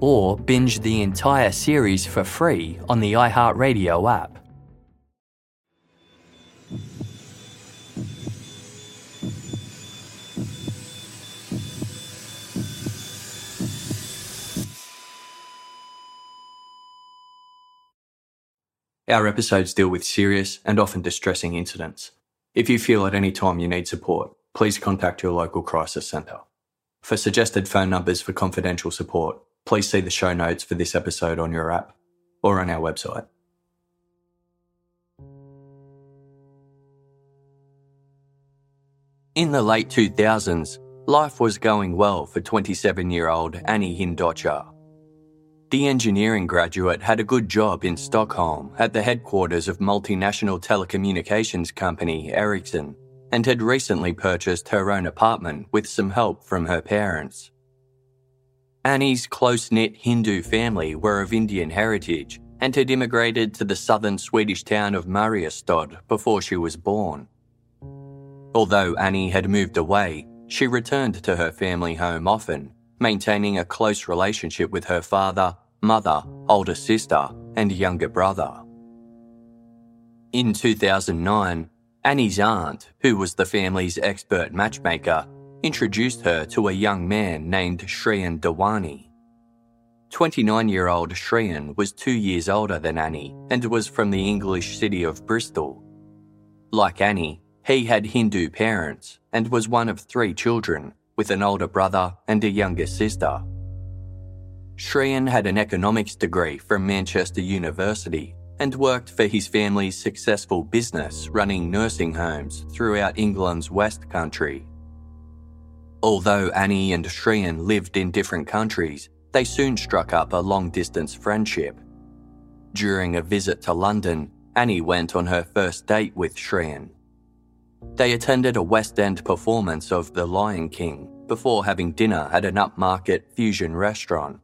or binge the entire series for free on the iHeartRadio app. Our episodes deal with serious and often distressing incidents. If you feel at any time you need support, please contact your local crisis centre. For suggested phone numbers for confidential support, please see the show notes for this episode on your app or on our website. In the late 2000s, life was going well for 27 year old Annie Hindocha. The engineering graduate had a good job in Stockholm at the headquarters of multinational telecommunications company Ericsson and had recently purchased her own apartment with some help from her parents. Annie's close knit Hindu family were of Indian heritage and had immigrated to the southern Swedish town of Mariestad before she was born. Although Annie had moved away, she returned to her family home often, maintaining a close relationship with her father, mother, older sister, and younger brother. In 2009, Annie's aunt, who was the family's expert matchmaker, introduced her to a young man named Shreyan Dewani. 29 year old Shreyan was two years older than Annie and was from the English city of Bristol. Like Annie, he had Hindu parents and was one of three children, with an older brother and a younger sister. Shreyan had an economics degree from Manchester University and worked for his family's successful business running nursing homes throughout England's West Country. Although Annie and Shreyan lived in different countries, they soon struck up a long distance friendship. During a visit to London, Annie went on her first date with Shreyan. They attended a West End performance of The Lion King before having dinner at an upmarket fusion restaurant.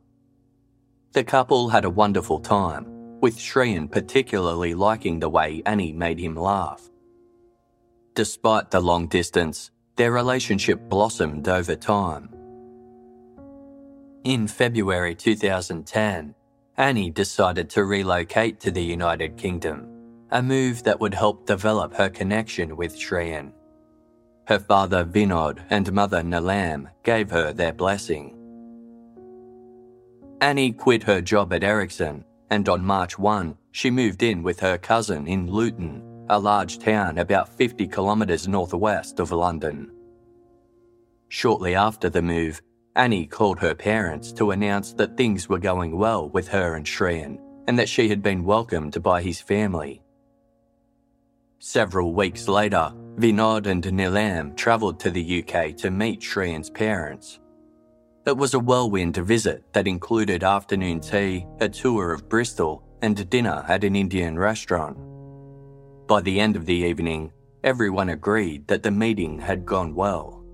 The couple had a wonderful time, with Shreyan particularly liking the way Annie made him laugh. Despite the long distance, their relationship blossomed over time. In February 2010, Annie decided to relocate to the United Kingdom, a move that would help develop her connection with Shreyan. Her father Vinod and mother Nilam gave her their blessing. Annie quit her job at Ericsson, and on March 1, she moved in with her cousin in Luton, a large town about 50 kilometres northwest of London. Shortly after the move, Annie called her parents to announce that things were going well with her and Shreyan and that she had been welcomed by his family. Several weeks later, Vinod and Nilam travelled to the UK to meet Shreyan's parents. It was a whirlwind visit that included afternoon tea, a tour of Bristol, and dinner at an Indian restaurant. By the end of the evening, everyone agreed that the meeting had gone well.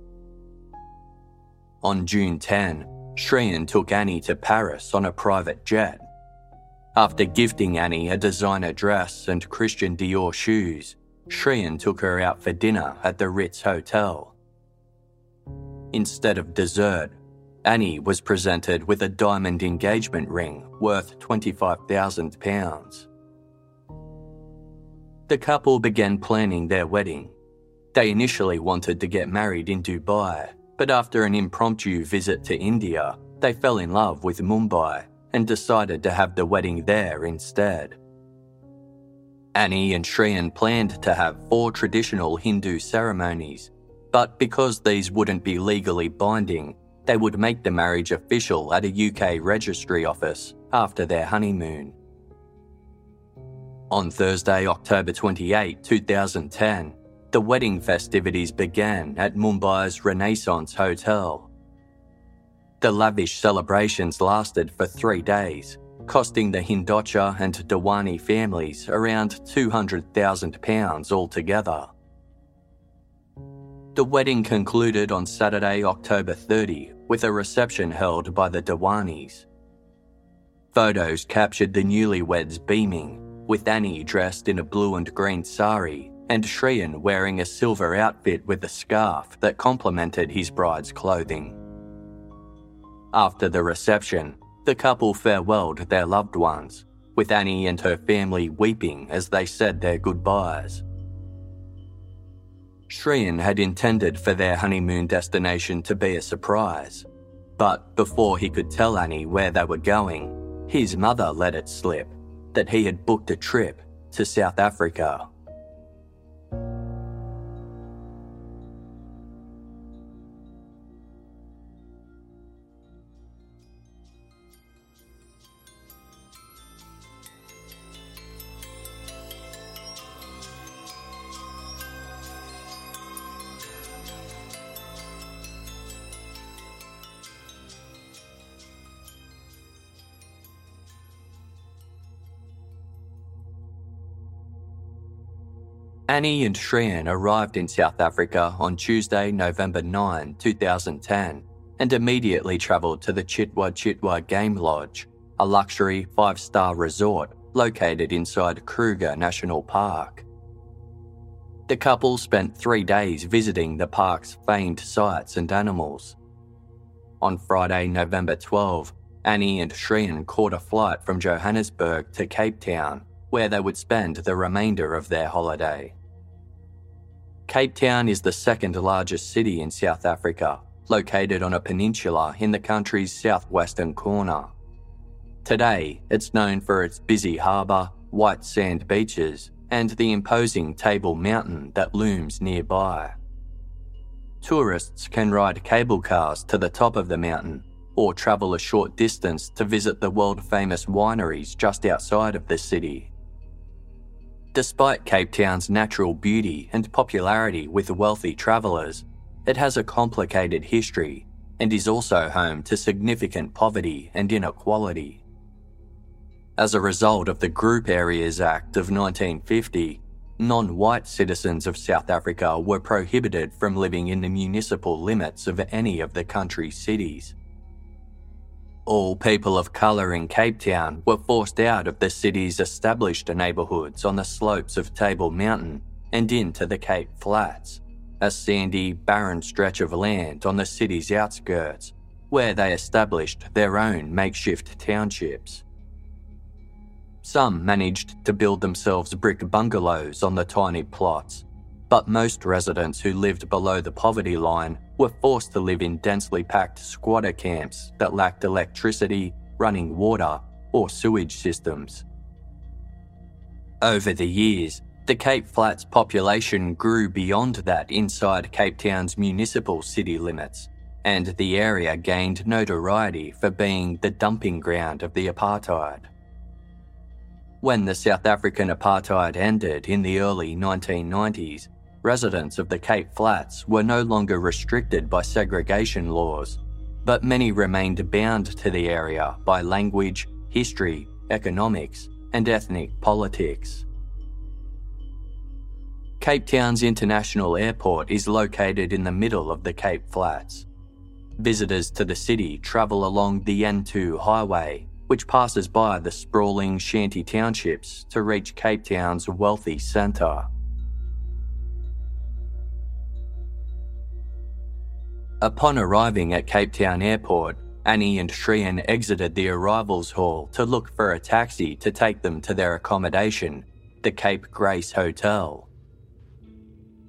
On June 10, Shreyan took Annie to Paris on a private jet. After gifting Annie a designer dress and Christian Dior shoes, Shreyan took her out for dinner at the Ritz Hotel. Instead of dessert, Annie was presented with a diamond engagement ring worth £25,000 the couple began planning their wedding. They initially wanted to get married in Dubai, but after an impromptu visit to India, they fell in love with Mumbai and decided to have the wedding there instead. Annie and Shriyan planned to have four traditional Hindu ceremonies, but because these wouldn't be legally binding, they would make the marriage official at a UK registry office after their honeymoon. On Thursday, October 28, 2010, the wedding festivities began at Mumbai's Renaissance Hotel. The lavish celebrations lasted for three days, costing the Hindocha and Dewani families around £200,000 altogether. The wedding concluded on Saturday, October 30, with a reception held by the Dewanis. Photos captured the newlyweds beaming, with Annie dressed in a blue and green sari and Shriyan wearing a silver outfit with a scarf that complemented his bride's clothing. After the reception, the couple farewelled their loved ones, with Annie and her family weeping as they said their goodbyes. Shriyan had intended for their honeymoon destination to be a surprise, but before he could tell Annie where they were going, his mother let it slip that he had booked a trip to South Africa. Annie and Shriyan arrived in South Africa on Tuesday, November 9, 2010, and immediately travelled to the Chitwa Chitwa Game Lodge, a luxury five star resort located inside Kruger National Park. The couple spent three days visiting the park's famed sights and animals. On Friday, November 12, Annie and Shriyan caught a flight from Johannesburg to Cape Town, where they would spend the remainder of their holiday. Cape Town is the second largest city in South Africa, located on a peninsula in the country's southwestern corner. Today, it's known for its busy harbour, white sand beaches, and the imposing Table Mountain that looms nearby. Tourists can ride cable cars to the top of the mountain or travel a short distance to visit the world famous wineries just outside of the city. Despite Cape Town's natural beauty and popularity with wealthy travellers, it has a complicated history and is also home to significant poverty and inequality. As a result of the Group Areas Act of 1950, non white citizens of South Africa were prohibited from living in the municipal limits of any of the country's cities. All people of colour in Cape Town were forced out of the city's established neighbourhoods on the slopes of Table Mountain and into the Cape Flats, a sandy, barren stretch of land on the city's outskirts, where they established their own makeshift townships. Some managed to build themselves brick bungalows on the tiny plots, but most residents who lived below the poverty line were forced to live in densely packed squatter camps that lacked electricity, running water, or sewage systems. Over the years, the Cape Flats population grew beyond that inside Cape Town's municipal city limits, and the area gained notoriety for being the dumping ground of the apartheid. When the South African apartheid ended in the early 1990s, residents of the Cape Flats were no longer restricted by segregation laws, but many remained bound to the area by language, history, economics, and ethnic politics. Cape Town's International Airport is located in the middle of the Cape Flats. Visitors to the city travel along the N2 highway, which passes by the sprawling shanty townships to reach Cape Town's wealthy centre. Upon arriving at Cape Town Airport, Annie and Shriyan exited the arrivals hall to look for a taxi to take them to their accommodation, the Cape Grace Hotel.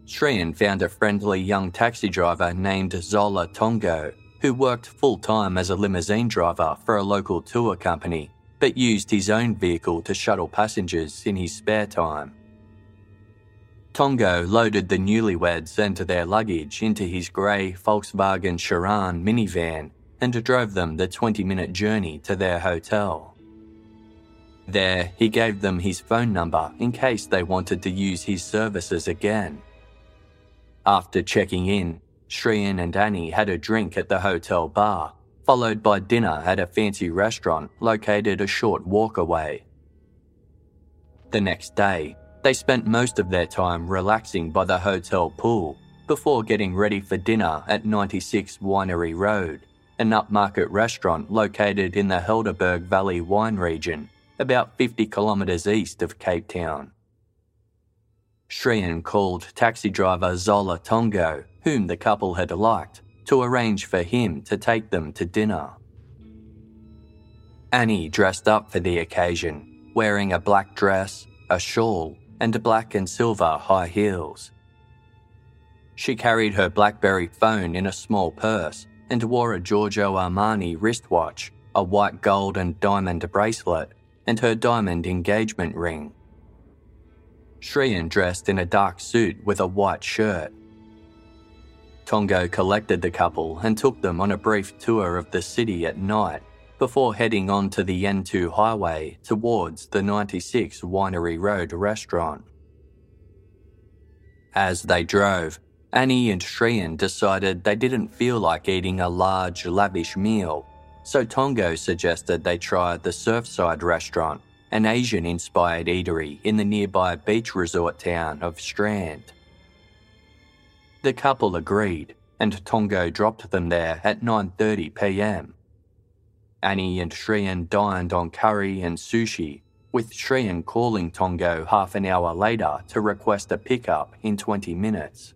Shriyan found a friendly young taxi driver named Zola Tongo, who worked full time as a limousine driver for a local tour company, but used his own vehicle to shuttle passengers in his spare time. Tongo loaded the newlyweds and their luggage into his grey Volkswagen Sharan minivan and drove them the 20 minute journey to their hotel. There, he gave them his phone number in case they wanted to use his services again. After checking in, Shriyan and Annie had a drink at the hotel bar, followed by dinner at a fancy restaurant located a short walk away. The next day, they spent most of their time relaxing by the hotel pool before getting ready for dinner at 96 Winery Road, an upmarket restaurant located in the Helderberg Valley wine region about 50 kilometres east of Cape Town. Shriyan called taxi driver Zola Tongo, whom the couple had liked, to arrange for him to take them to dinner. Annie dressed up for the occasion, wearing a black dress, a shawl, and black and silver high heels. She carried her Blackberry phone in a small purse and wore a Giorgio Armani wristwatch, a white gold and diamond bracelet, and her diamond engagement ring. Shriyan dressed in a dark suit with a white shirt. Tongo collected the couple and took them on a brief tour of the city at night before heading on to the N2 highway towards the 96 Winery Road restaurant. As they drove, Annie and Shriyan decided they didn't feel like eating a large, lavish meal so Tongo suggested they try the Surfside restaurant, an Asian inspired eatery in the nearby beach resort town of Strand. The couple agreed, and Tongo dropped them there at 9:30 p.m. Annie and Shriyan dined on curry and sushi, with Shriyan calling Tongo half an hour later to request a pickup in 20 minutes.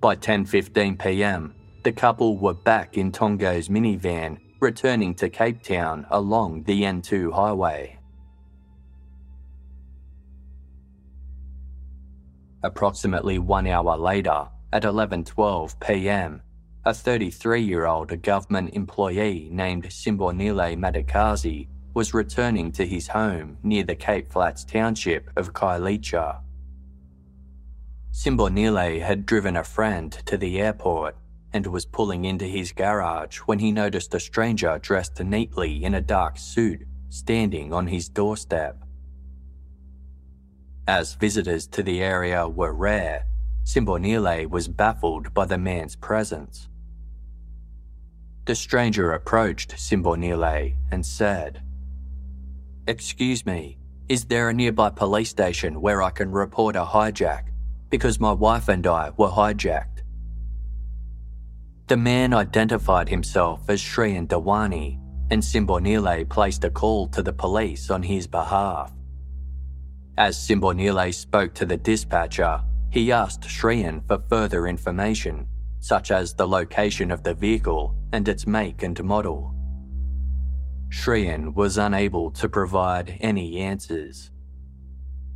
By 10:15 p.m., the couple were back in Tongo's minivan, returning to Cape Town along the N2 highway. Approximately one hour later, at 11:12 p.m., a 33-year-old government employee named Simbonile Madikazi was returning to his home near the Cape Flats township of Khayelitsha. Simbonile had driven a friend to the airport and was pulling into his garage when he noticed a stranger dressed neatly in a dark suit standing on his doorstep. As visitors to the area were rare, Simbonile was baffled by the man's presence. The stranger approached Simbonile and said, Excuse me, is there a nearby police station where I can report a hijack? Because my wife and I were hijacked. The man identified himself as Shriyan Dewani, and Simbonile placed a call to the police on his behalf. As Simbonile spoke to the dispatcher, he asked Shriyan for further information, such as the location of the vehicle and its make and model. Shriyan was unable to provide any answers.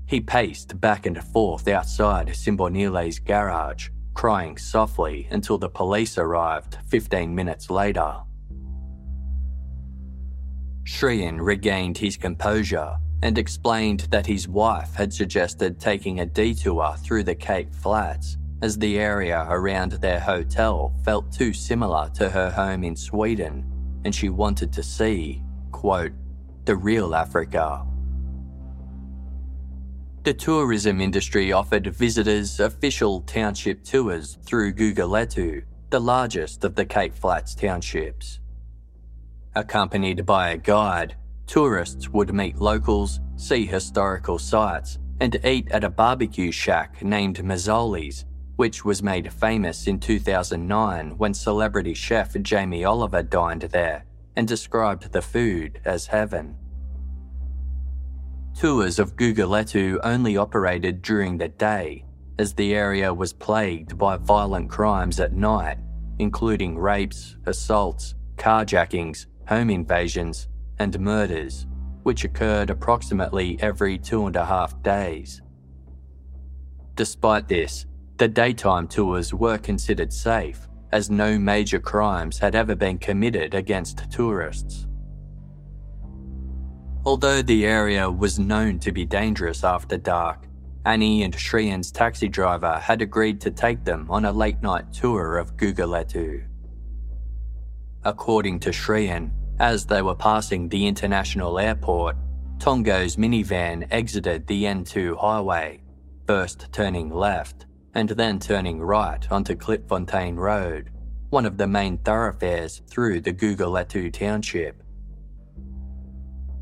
He paced back and forth outside Simbonile's garage, crying softly until the police arrived 15 minutes later. Shriyan regained his composure and explained that his wife had suggested taking a detour through the Cape Flats as the area around their hotel felt too similar to her home in Sweden and she wanted to see, quote, the real Africa the tourism industry offered visitors official township tours through Guguletu, the largest of the Cape Flats townships. Accompanied by a guide, tourists would meet locals, see historical sites, and eat at a barbecue shack named Mzoli's, which was made famous in 2009 when celebrity chef Jamie Oliver dined there and described the food as heaven. Tours of Guguletu only operated during the day, as the area was plagued by violent crimes at night, including rapes, assaults, carjackings, home invasions, and murders, which occurred approximately every two and a half days. Despite this, the daytime tours were considered safe, as no major crimes had ever been committed against tourists. Although the area was known to be dangerous after dark, Annie and Shriyan's taxi driver had agreed to take them on a late night tour of Guguletu. According to Shriyan, as they were passing the international airport, Tongo's minivan exited the N2 highway, first turning left and then turning right onto Klipfontein Road, one of the main thoroughfares through the Guguletu township.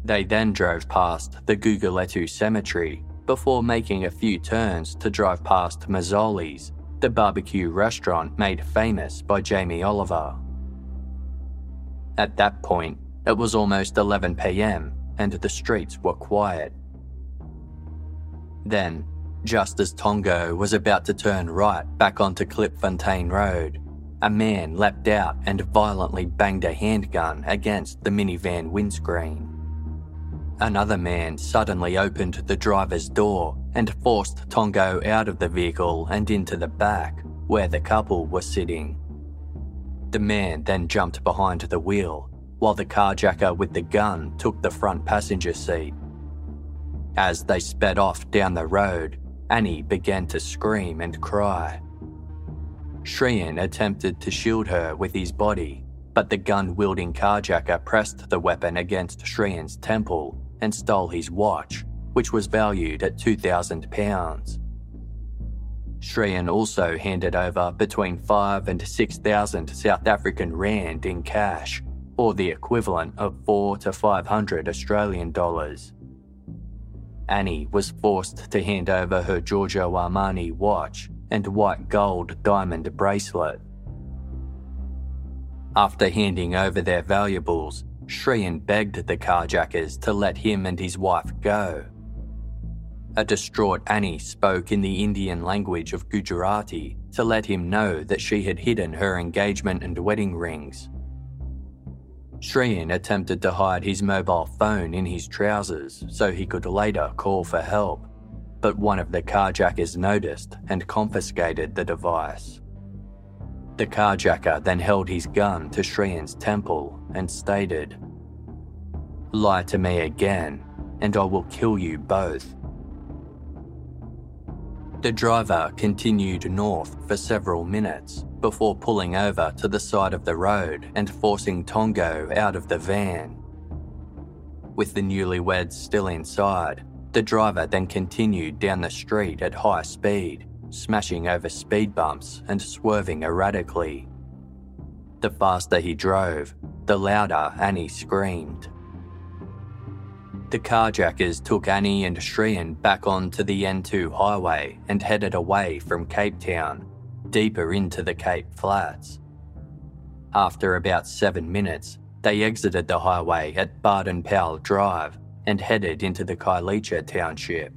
They then drove past the Guguletu cemetery before making a few turns to drive past Mzoli's, the barbecue restaurant made famous by Jamie Oliver. At that point, it was almost 11 pm and the streets were quiet. Then, just as Tongo was about to turn right back onto Klipfontein Road, a man leapt out and violently banged a handgun against the minivan windscreen. Another man suddenly opened the driver's door and forced Tongo out of the vehicle and into the back, where the couple were sitting. The man then jumped behind the wheel, while the carjacker with the gun took the front passenger seat. As they sped off down the road, Annie began to scream and cry. Shriyan attempted to shield her with his body, but the gun wielding carjacker pressed the weapon against Shriyan's temple and stole his watch, which was valued at £2,000. Shriyan also handed over between 5 and 6,000 South African Rand in cash, or the equivalent of 4 to 500 Australian dollars. Annie was forced to hand over her Giorgio Armani watch and white gold diamond bracelet. After handing over their valuables, Shriyan begged the carjackers to let him and his wife go. A distraught Annie spoke in the Indian language of Gujarati to let him know that she had hidden her engagement and wedding rings. Shriyan attempted to hide his mobile phone in his trousers so he could later call for help, but one of the carjackers noticed and confiscated the device. The carjacker then held his gun to Shriyan's temple and stated, Lie to me again, and I will kill you both. The driver continued north for several minutes before pulling over to the side of the road and forcing Tongo out of the van. With the newlyweds still inside, the driver then continued down the street at high speed, smashing over speed bumps and swerving erratically. The faster he drove, the louder Annie screamed. The carjackers took Annie and Shriyan back onto the N2 highway and headed away from Cape Town, deeper into the Cape Flats. After about seven minutes, they exited the highway at Baden Powell Drive and headed into the Khayelitsha township.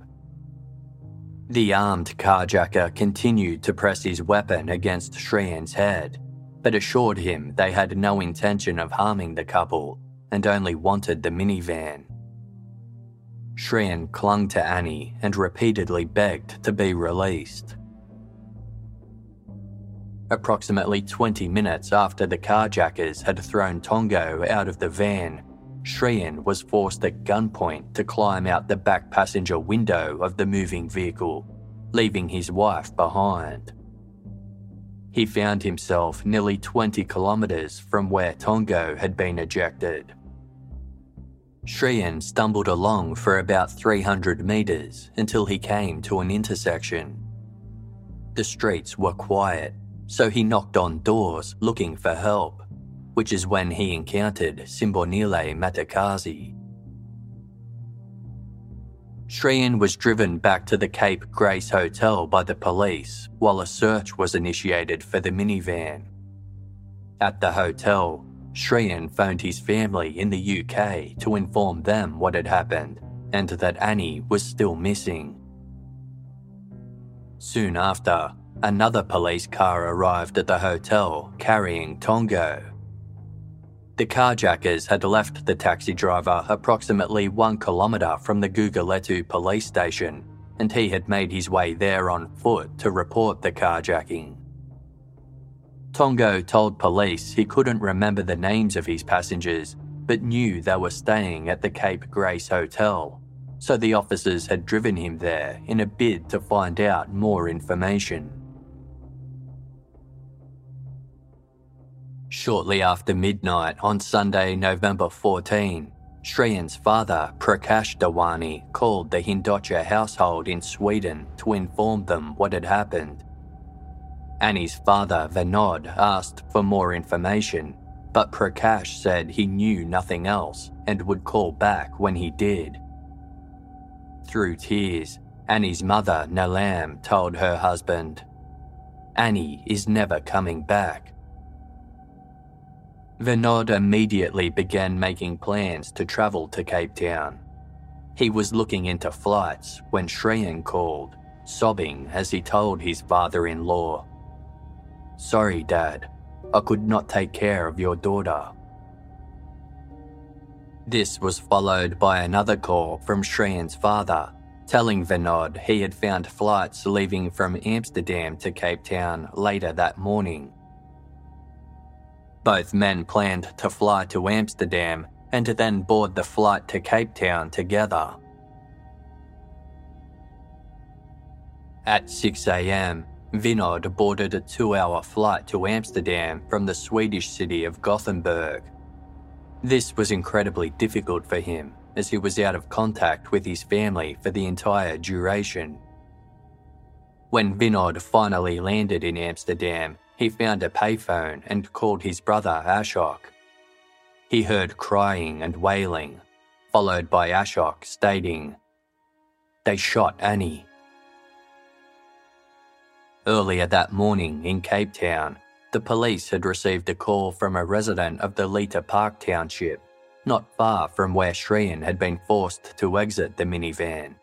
The armed carjacker continued to press his weapon against Shriyan's head, but assured him they had no intention of harming the couple and only wanted the minivan. Shriyan clung to Annie and repeatedly begged to be released. Approximately 20 minutes after the carjackers had thrown Tongo out of the van, Shriyan was forced at gunpoint to climb out the back passenger window of the moving vehicle, leaving his wife behind. He found himself nearly 20 kilometres from where Tongo had been ejected. Shriyan stumbled along for about 300 metres until he came to an intersection. The streets were quiet, so he knocked on doors looking for help which is when he encountered Simbonile Madikazi. Shriyan was driven back to the Cape Grace Hotel by the police while a search was initiated for the minivan. At the hotel, Shriyan phoned his family in the UK to inform them what had happened and that Annie was still missing. Soon after, another police car arrived at the hotel carrying Tongo. The carjackers had left the taxi driver approximately one kilometre from the Guguletu police station, and he had made his way there on foot to report the carjacking. Tongo told police he couldn't remember the names of his passengers, but knew they were staying at the Cape Grace Hotel, so the officers had driven him there in a bid to find out more information. Shortly after midnight on Sunday, November 14, Shreyan's father, Prakash Dewani, called the Hindocha household in Sweden to inform them what had happened. Annie's father, Vinod, asked for more information, but Prakash said he knew nothing else and would call back when he did. Through tears, Annie's mother, Nilam, told her husband, Annie is never coming back. Vinod immediately began making plans to travel to Cape Town. He was looking into flights when Shreyan called, sobbing as he told his father in law, Sorry, Dad, I could not take care of your daughter. This was followed by another call from Shreyan's father, telling Vinod he had found flights leaving from Amsterdam to Cape Town later that morning. Both men planned to fly to Amsterdam and to then board the flight to Cape Town together. At 6am, Vinod boarded a two hour flight to Amsterdam from the Swedish city of Gothenburg. This was incredibly difficult for him as he was out of contact with his family for the entire duration. When Vinod finally landed in Amsterdam, he found a payphone and called his brother Ashok. He heard crying and wailing, followed by Ashok stating, They shot Annie. Earlier that morning in Cape Town, the police had received a call from a resident of the Lita Park township, not far from where Shreyan had been forced to exit the minivan.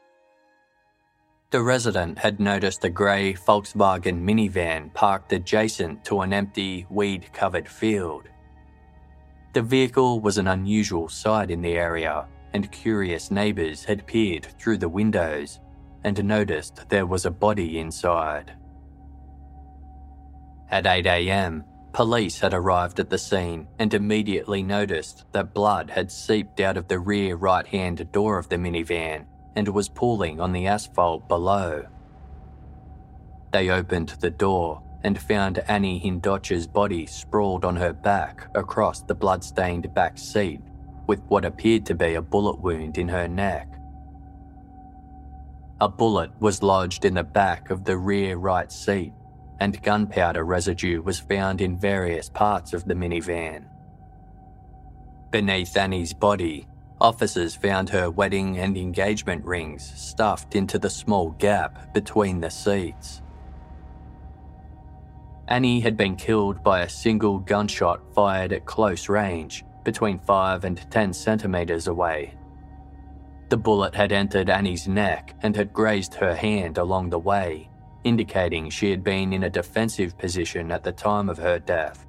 The resident had noticed a grey Volkswagen minivan parked adjacent to an empty, weed covered field. The vehicle was an unusual sight in the area, and curious neighbours had peered through the windows and noticed there was a body inside. At 8am, police had arrived at the scene and immediately noticed that blood had seeped out of the rear right hand door of the minivan and was pooling on the asphalt below. They opened the door and found Annie Hindocha's body sprawled on her back across the blood-stained back seat with what appeared to be a bullet wound in her neck. A bullet was lodged in the back of the rear right seat and gunpowder residue was found in various parts of the minivan. Beneath Annie's body, officers found her wedding and engagement rings stuffed into the small gap between the seats. Annie had been killed by a single gunshot fired at close range, between 5 and 10 centimetres away. The bullet had entered Annie's neck and had grazed her hand along the way, indicating she had been in a defensive position at the time of her death.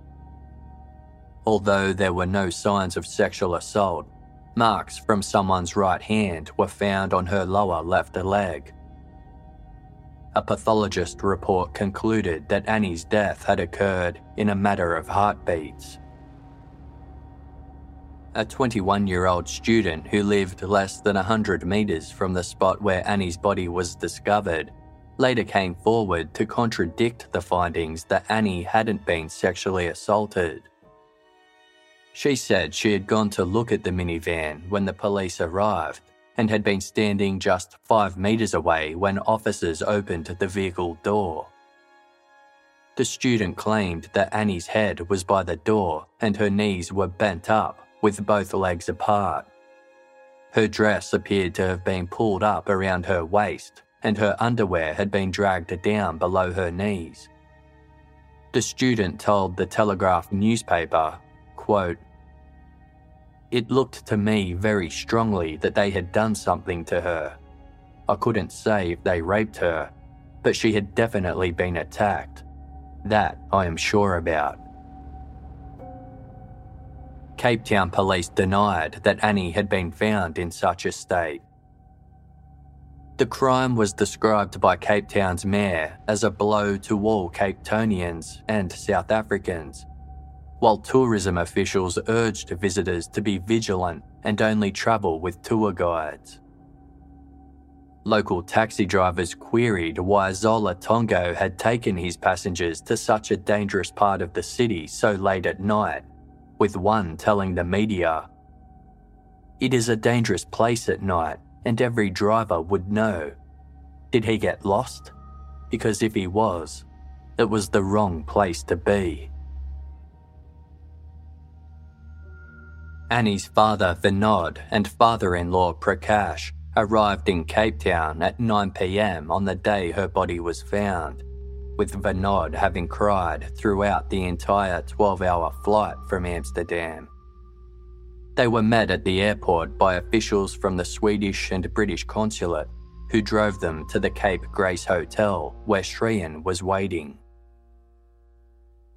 Although there were no signs of sexual assault, marks from someone's right hand were found on her lower left leg. A pathologist report concluded that Annie's death had occurred in a matter of heartbeats. A 21 year old student who lived less than 100 metres from the spot where Annie's body was discovered later came forward to contradict the findings that Annie hadn't been sexually assaulted. She said she had gone to look at the minivan when the police arrived and had been standing just five metres away when officers opened the vehicle door. The student claimed that Annie's head was by the door and her knees were bent up with both legs apart. Her dress appeared to have been pulled up around her waist and her underwear had been dragged down below her knees. The student told the Telegraph newspaper, quote, It looked to me very strongly that they had done something to her. I couldn't say if they raped her, but she had definitely been attacked. That I am sure about. Cape Town police denied that Annie had been found in such a state. The crime was described by Cape Town's mayor as a blow to all Cape Townians and South Africans, while tourism officials urged visitors to be vigilant and only travel with tour guides. Local taxi drivers queried why Zola Tongo had taken his passengers to such a dangerous part of the city so late at night, with one telling the media, It is a dangerous place at night, and every driver would know. Did he get lost? Because if he was, it was the wrong place to be. Annie's father Vinod and father in law Prakash arrived in Cape Town at 9pm on the day her body was found, with Vinod having cried throughout the entire 12 hour flight from Amsterdam. They were met at the airport by officials from the Swedish and British consulate who drove them to the Cape Grace Hotel where Shriyan was waiting.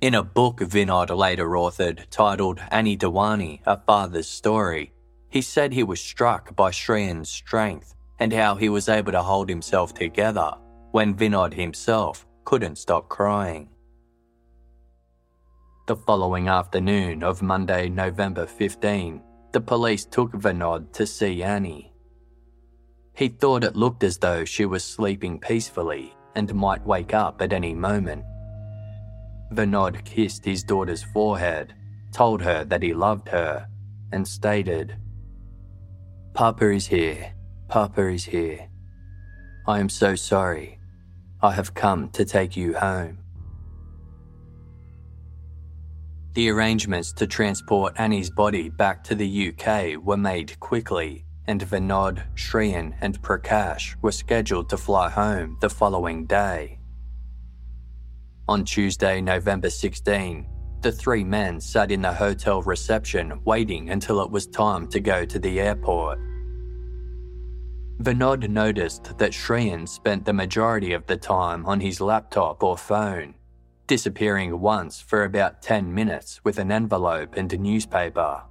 In a book Vinod later authored titled Annie Dewani, A Father's Story, he said he was struck by Shriyan's strength and how he was able to hold himself together when Vinod himself couldn't stop crying. The following afternoon of Monday, November 15, the police took Vinod to see Annie. He thought it looked as though she was sleeping peacefully and might wake up at any moment. Vinod kissed his daughter's forehead, told her that he loved her, and stated, Papa is here. Papa is here. I am so sorry. I have come to take you home. The arrangements to transport Annie's body back to the UK were made quickly, and Vinod, Shriyan, and Prakash were scheduled to fly home the following day. On Tuesday, November 16, the three men sat in the hotel reception waiting until it was time to go to the airport. Vinod noticed that Shriyan spent the majority of the time on his laptop or phone, disappearing once for about 10 minutes with an envelope and a newspaper.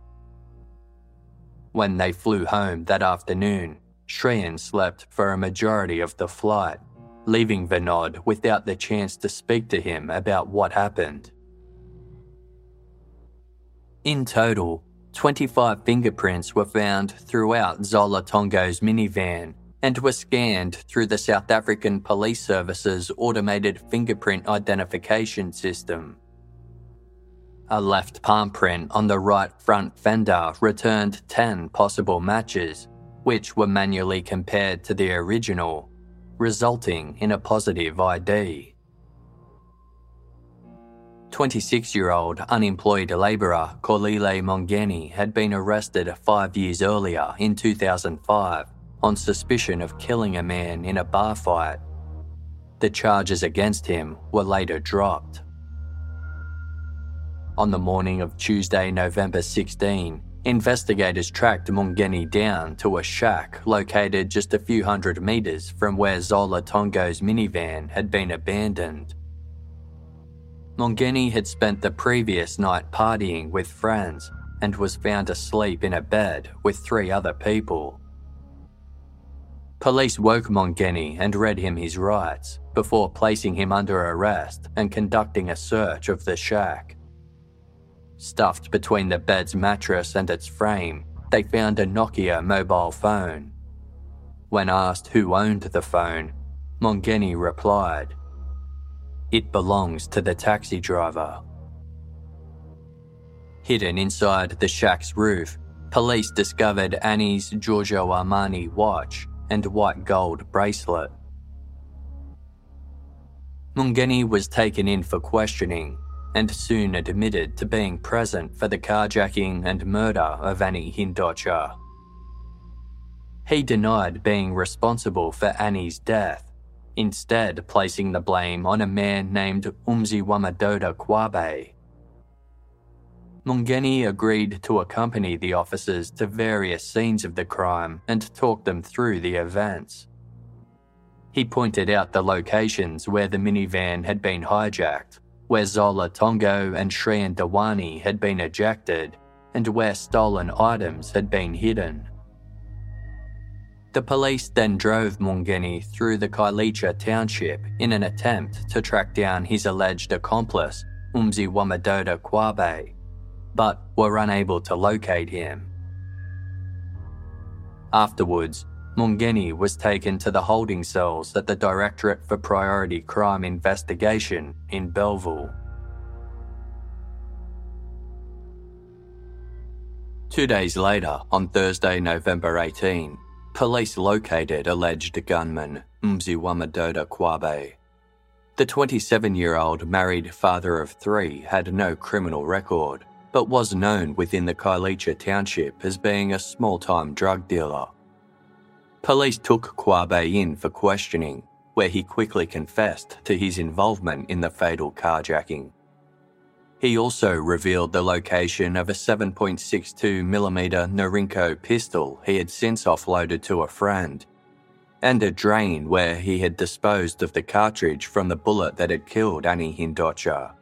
When they flew home that afternoon, Shriyan slept for a majority of the flight leaving Vinod without the chance to speak to him about what happened. In total, 25 fingerprints were found throughout Zola Tongo's minivan and were scanned through the South African Police Service's automated fingerprint identification system. A left palm print on the right front fender returned 10 possible matches, which were manually compared to the original resulting in a positive ID. 26 year old unemployed labourer Xolile Mngeni had been arrested five years earlier in 2005 on suspicion of killing a man in a bar fight. The charges against him were later dropped. On the morning of Tuesday, November 16, Investigators tracked Mngeni down to a shack located just a few hundred metres from where Zola Tongo's minivan had been abandoned. Mngeni had spent the previous night partying with friends and was found asleep in a bed with three other people. Police woke Mngeni and read him his rights before placing him under arrest and conducting a search of the shack. Stuffed between the bed's mattress and its frame, they found a Nokia mobile phone. When asked who owned the phone, Mngeni replied, It belongs to the taxi driver. Hidden inside the shack's roof, police discovered Annie's Giorgio Armani watch and white gold bracelet. Mngeni was taken in for questioning and soon admitted to being present for the carjacking and murder of Annie Hindocha. He denied being responsible for Annie's death, instead placing the blame on a man named Mziwamadoda Qwabe. Mngeni agreed to accompany the officers to various scenes of the crime and talk them through the events. He pointed out the locations where the minivan had been hijacked where Zola Tongo and Shriyan Dewani had been ejected and where stolen items had been hidden. The police then drove Mngeni through the Khayelitsha township in an attempt to track down his alleged accomplice, Mziwamadoda Qwabe, but were unable to locate him. Afterwards, Mngeni was taken to the holding cells at the Directorate for Priority Crime Investigation in Bellville. Two days later, on Thursday, November 18, police located alleged gunman Mziwamadoda Qwabe. The 27 year old married father of three had no criminal record, but was known within the Khayelitsha township as being a small time drug dealer. Police took Qwabe in for questioning, where he quickly confessed to his involvement in the fatal carjacking. He also revealed the location of a 7.62mm Norinco pistol he had since offloaded to a friend, and a drain where he had disposed of the cartridge from the bullet that had killed Annie Hindocha.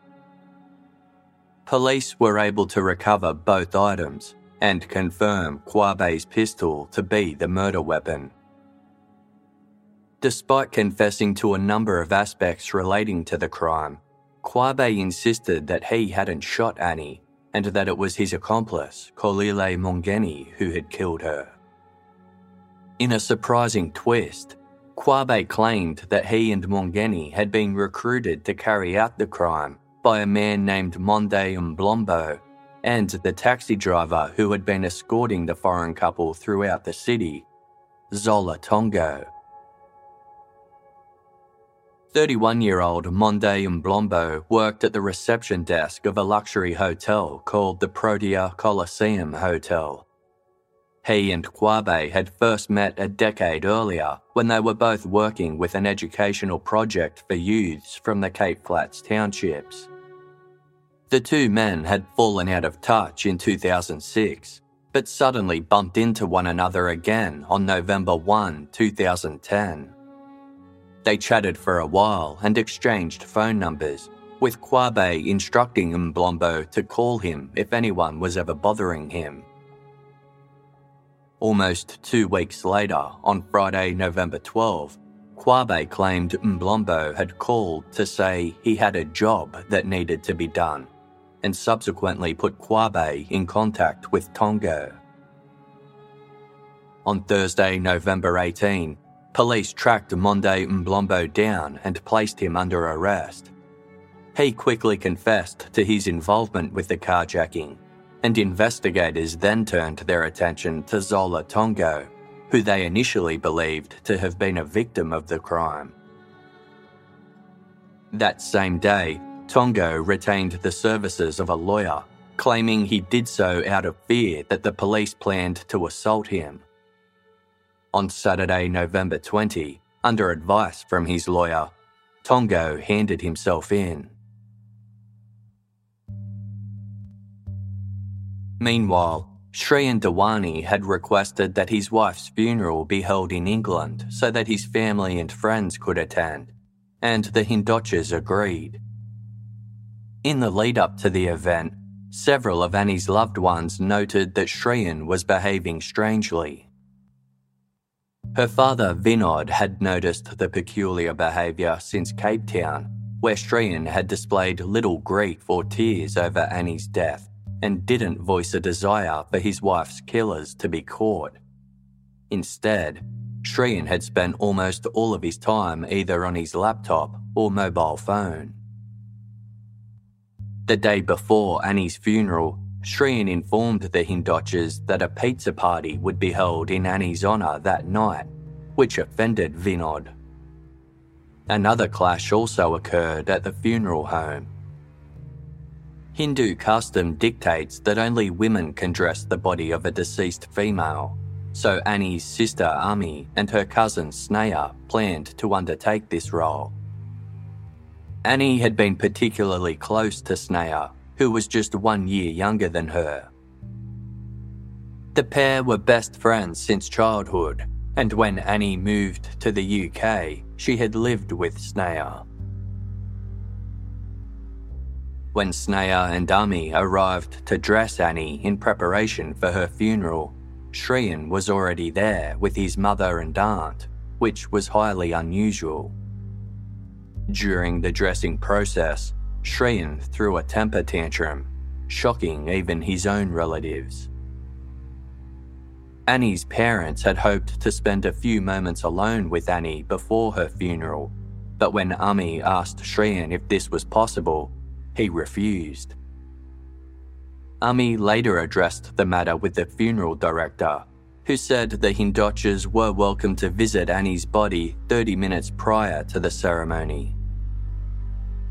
Police were able to recover both items, and confirm Qwabe's pistol to be the murder weapon. Despite confessing to a number of aspects relating to the crime, Qwabe insisted that he hadn't shot Annie and that it was his accomplice, Xolile Mngeni, who had killed her. In a surprising twist, Qwabe claimed that he and Mngeni had been recruited to carry out the crime by a man named Monde Mblombo and the taxi driver who had been escorting the foreign couple throughout the city, Zola Tongo. 31 year old Monde Mblombo worked at the reception desk of a luxury hotel called the Protea Coliseum Hotel. He and Qwabe had first met a decade earlier when they were both working with an educational project for youths from the Cape Flats townships. The two men had fallen out of touch in 2006, but suddenly bumped into one another again on November 1, 2010. They chatted for a while and exchanged phone numbers, with Qwabe instructing Mblombo to call him if anyone was ever bothering him. Almost two weeks later, on Friday, November 12, Qwabe claimed Mblombo had called to say he had a job that needed to be done and subsequently put Qwabe in contact with Tongo. On Thursday, November 18, police tracked Monde Mblombo down and placed him under arrest. He quickly confessed to his involvement with the carjacking, and investigators then turned their attention to Zola Tongo, who they initially believed to have been a victim of the crime. That same day, Tongo retained the services of a lawyer, claiming he did so out of fear that the police planned to assault him. On Saturday, November 20, under advice from his lawyer, Tongo handed himself in. Meanwhile, Shrien Dewani had requested that his wife's funeral be held in England so that his family and friends could attend, and the Hindochas agreed. In the lead up to the event, several of Annie's loved ones noted that Shrien was behaving strangely. Her father, Vinod, had noticed the peculiar behaviour since Cape Town, where Shrien had displayed little grief or tears over Annie's death and didn't voice a desire for his wife's killers to be caught. Instead, Shrien had spent almost all of his time either on his laptop or mobile phone. The day before Annie's funeral, Shrien informed the Hindochas that a pizza party would be held in Annie's honour that night, which offended Vinod. Another clash also occurred at the funeral home. Hindu custom dictates that only women can dress the body of a deceased female, so Annie's sister Ami and her cousin Sneha planned to undertake this role. Annie had been particularly close to Sneha, who was just one year younger than her. The pair were best friends since childhood, and when Annie moved to the UK, she had lived with Sneha. When Sneha and Ami arrived to dress Annie in preparation for her funeral, Shrien was already there with his mother and aunt, which was highly unusual. During the dressing process, Shrien threw a temper tantrum, shocking even his own relatives. Annie's parents had hoped to spend a few moments alone with Annie before her funeral, but when Ami asked Shrien if this was possible, he refused. Ami later addressed the matter with the funeral director, who said the Hindochas were welcome to visit Annie's body 30 minutes prior to the ceremony.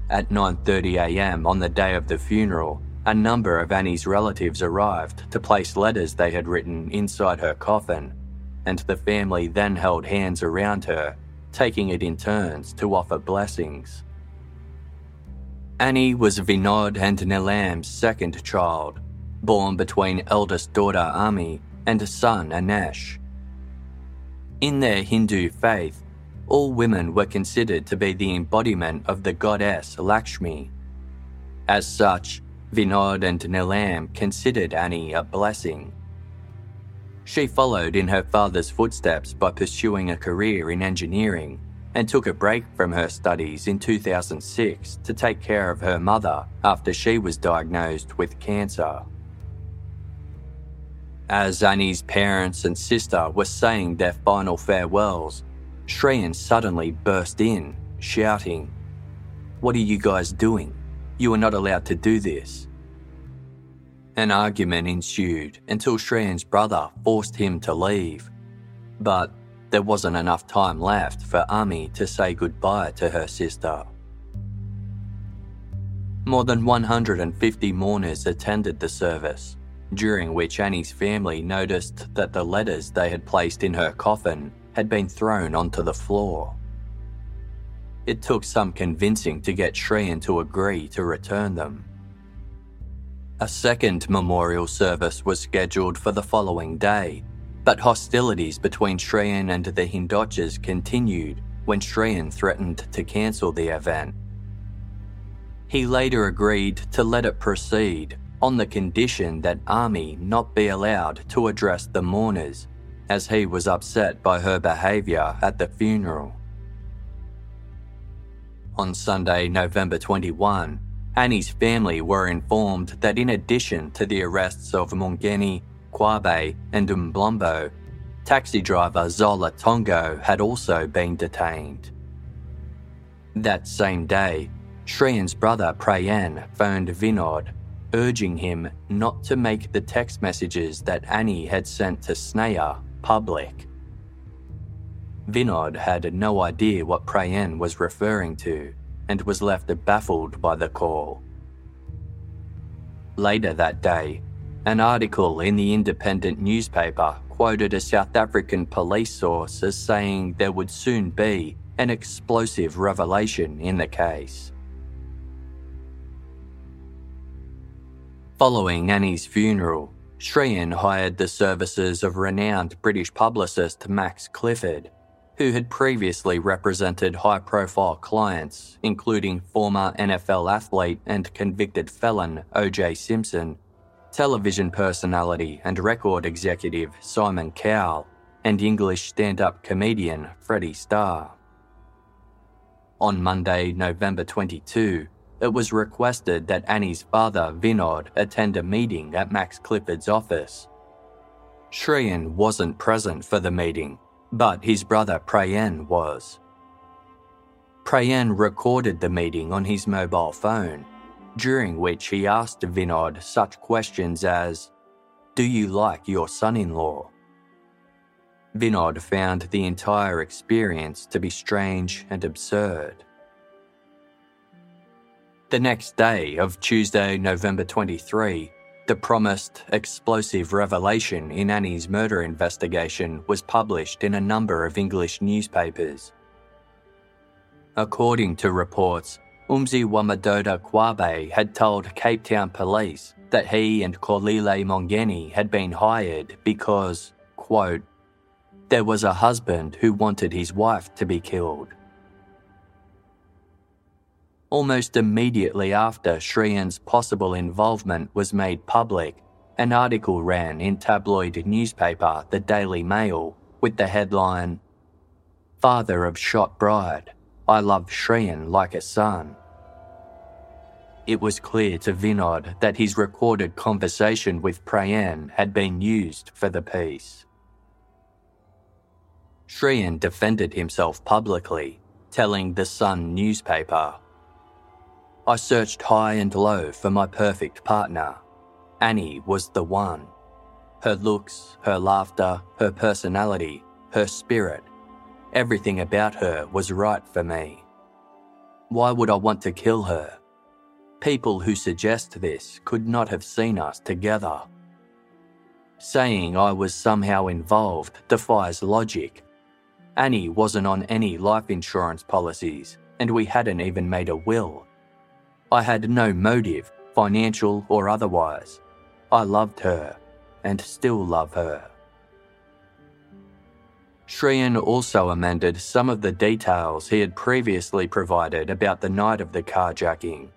At 9:30 a.m. on the day of the funeral, a number of Annie's relatives arrived to place letters they had written inside her coffin, and the family then held hands around her, taking it in turns to offer blessings. Annie was Vinod and Nilam's second child, born between eldest daughter Ami and a son Anesh. In their Hindu faith, all women were considered to be the embodiment of the goddess Lakshmi. As such, Vinod and Nilam considered Annie a blessing. She followed in her father's footsteps by pursuing a career in engineering and took a break from her studies in 2006 to take care of her mother after she was diagnosed with cancer. As Annie's parents and sister were saying their final farewells, Shrien suddenly burst in, shouting, What are you guys doing? You are not allowed to do this. An argument ensued until Shrien's brother forced him to leave. But there wasn't enough time left for Ami to say goodbye to her sister. More than 150 mourners attended the service, during which Annie's family noticed that the letters they had placed in her coffin had been thrown onto the floor. It took some convincing to get Shrien to agree to return them. A second memorial service was scheduled for the following day, but hostilities between Shrien and the Hindochas continued when Shrien threatened to cancel the event. He later agreed to let it proceed on the condition that Ami not be allowed to address the mourners, as he was upset by her behaviour at the funeral. On Sunday, November 21, Annie's family were informed that in addition to the arrests of Mngeni, Qwabe, and Umblombo, taxi driver Zola Tongo had also been detained. That same day, Shrien's brother Preyen phoned Vinod, urging him not to make the text messages that Annie had sent to Sneha public. Vinod had no idea what Preyen was referring to and was left baffled by the call. Later that day, an article in the independent newspaper quoted a South African police source as saying there would soon be an explosive revelation in the case. Following Annie's funeral, Shrien hired the services of renowned British publicist Max Clifford who had previously represented high profile clients, including former NFL athlete and convicted felon O.J. Simpson, television personality and record executive Simon Cowell, and English stand up comedian Freddie Starr. On Monday, November 22, it was requested that Annie's father, Vinod, attend a meeting at Max Clifford's office. Shrien wasn't present for the meeting but his brother Preyen was. Preyen recorded the meeting on his mobile phone, during which he asked Vinod such questions as Do you like your son in law? Vinod found the entire experience to be strange and absurd. The next day of Tuesday, November 23, the promised explosive revelation in Annie's murder investigation was published in a number of English newspapers. According to reports, Mziwamadoda Qwabe had told Cape Town police that he and Xolile Mngeni had been hired because, quote, there was a husband who wanted his wife to be killed. Almost immediately after Shrien's possible involvement was made public, an article ran in tabloid newspaper The Daily Mail with the headline Father of Shot Bride, I love Shrien like a son. It was clear to Vinod that his recorded conversation with Preyen had been used for the piece. Shrien defended himself publicly, telling the Sun newspaper I searched high and low for my perfect partner. Annie was the one. Her looks, her laughter, her personality, her spirit, everything about her was right for me. Why would I want to kill her? People who suggest this could not have seen us together. Saying I was somehow involved defies logic. Annie wasn't on any life insurance policies, and we hadn't even made a will. I had no motive, financial or otherwise. I loved her and still love her. Shrien also amended some of the details he had previously provided about the night of the carjacking.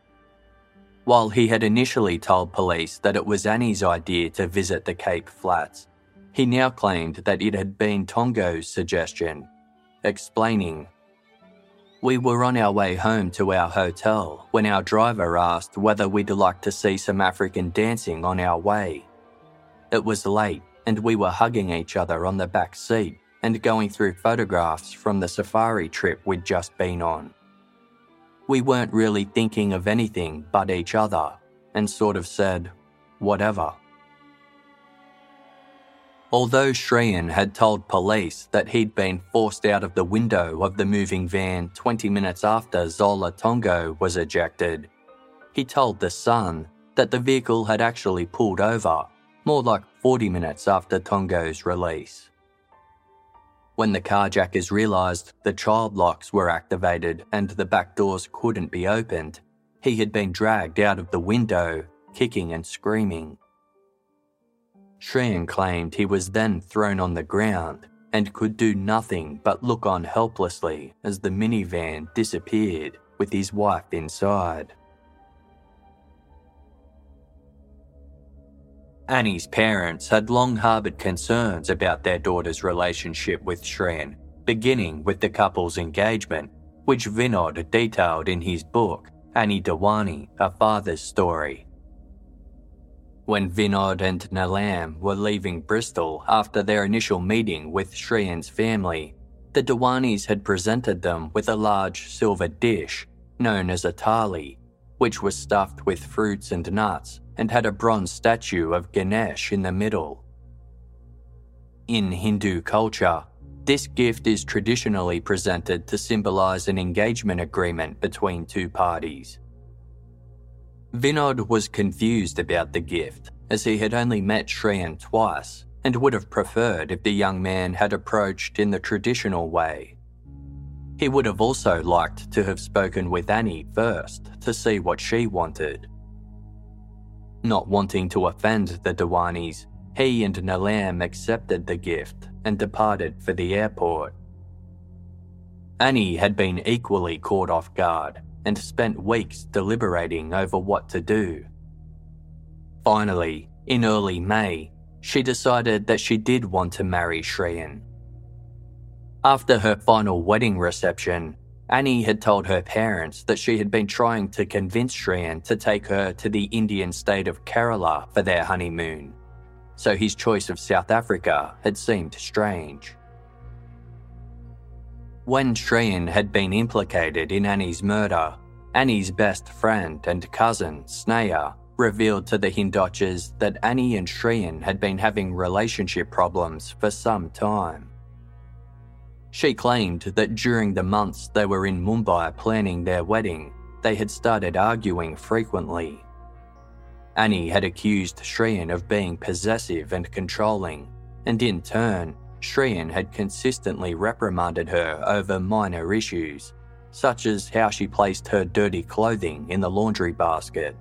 While he had initially told police that it was Annie's idea to visit the Cape Flats, he now claimed that it had been Tongo's suggestion, explaining we were on our way home to our hotel when our driver asked whether we'd like to see some African dancing on our way. It was late and we were hugging each other on the back seat and going through photographs from the safari trip we'd just been on. We weren't really thinking of anything but each other and sort of said, whatever. Although Shrien had told police that he'd been forced out of the window of the moving van 20 minutes after Zola Tongo was ejected, he told The Sun that the vehicle had actually pulled over more like 40 minutes after Tongo's release. When the carjackers realised the child locks were activated and the back doors couldn't be opened, he had been dragged out of the window, kicking and screaming. Shrien claimed he was then thrown on the ground and could do nothing but look on helplessly as the minivan disappeared with his wife inside. Annie's parents had long harboured concerns about their daughter's relationship with Shrien, beginning with the couple's engagement, which Vinod detailed in his book, Annie Dewani, A Father's Story. When Vinod and Nilam were leaving Bristol after their initial meeting with Shrien's family, the Dewanis had presented them with a large silver dish known as a thali, which was stuffed with fruits and nuts and had a bronze statue of Ganesh in the middle. In Hindu culture, this gift is traditionally presented to symbolize an engagement agreement between two parties. Vinod was confused about the gift, as he had only met Shrien twice and would have preferred if the young man had approached in the traditional way. He would have also liked to have spoken with Annie first to see what she wanted. Not wanting to offend the Dewanis, he and Nilam accepted the gift and departed for the airport. Annie had been equally caught off guard and spent weeks deliberating over what to do. Finally, in early May, she decided that she did want to marry Shrien. After her final wedding reception, Annie had told her parents that she had been trying to convince Shrien to take her to the Indian state of Kerala for their honeymoon, so his choice of South Africa had seemed strange. When Shrien had been implicated in Annie's murder, Annie's best friend and cousin, Sneha, revealed to the Hindochas that Annie and Shrien had been having relationship problems for some time. She claimed that during the months they were in Mumbai planning their wedding, they had started arguing frequently. Annie had accused Shrien of being possessive and controlling, and in turn, Shrien had consistently reprimanded her over minor issues, such as how she placed her dirty clothing in the laundry basket.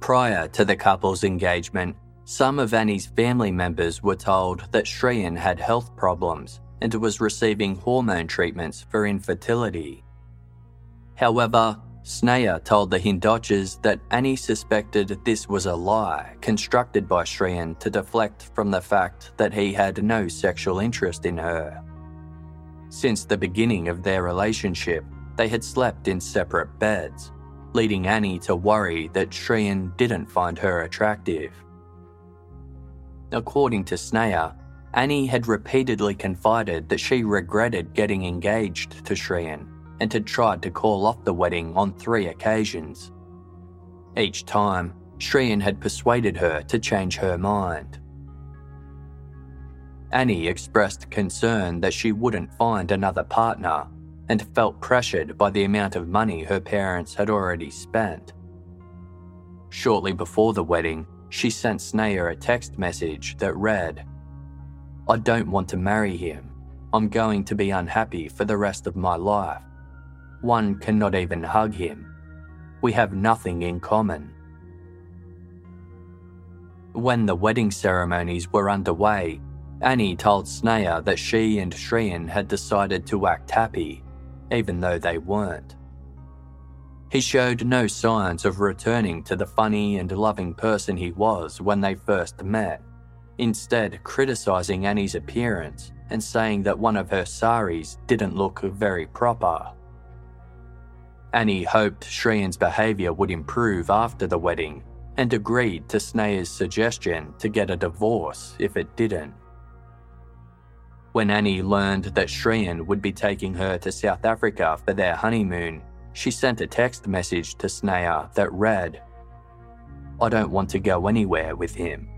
Prior to the couple's engagement, some of Annie's family members were told that Shrien had health problems and was receiving hormone treatments for infertility. However, Sneha told the Hindochas that Annie suspected this was a lie constructed by Shrien to deflect from the fact that he had no sexual interest in her. Since the beginning of their relationship, they had slept in separate beds, leading Annie to worry that Shrien didn't find her attractive. According to Sneha, Annie had repeatedly confided that she regretted getting engaged to Shrien and had tried to call off the wedding on three occasions. Each time, Shrien had persuaded her to change her mind. Annie expressed concern that she wouldn't find another partner and felt pressured by the amount of money her parents had already spent. Shortly before the wedding, she sent Sneha a text message that read, I don't want to marry him. I'm going to be unhappy for the rest of my life. One cannot even hug him. We have nothing in common. When the wedding ceremonies were underway, Annie told Sneha that she and Shrien had decided to act happy, even though they weren't. He showed no signs of returning to the funny and loving person he was when they first met, instead, criticizing Annie's appearance and saying that one of her saris didn't look very proper. Annie hoped Shrien's behaviour would improve after the wedding and agreed to Sneha's suggestion to get a divorce if it didn't. When Annie learned that Shrien would be taking her to South Africa for their honeymoon, she sent a text message to Sneha that read, I don't want to go anywhere with him.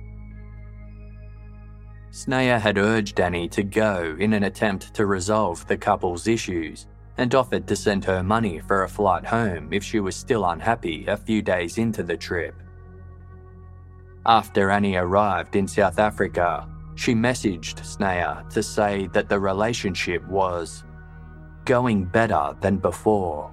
Sneha had urged Annie to go in an attempt to resolve the couple's issues and offered to send her money for a flight home if she was still unhappy a few days into the trip. After Annie arrived in South Africa, she messaged Sneha to say that the relationship was going better than before.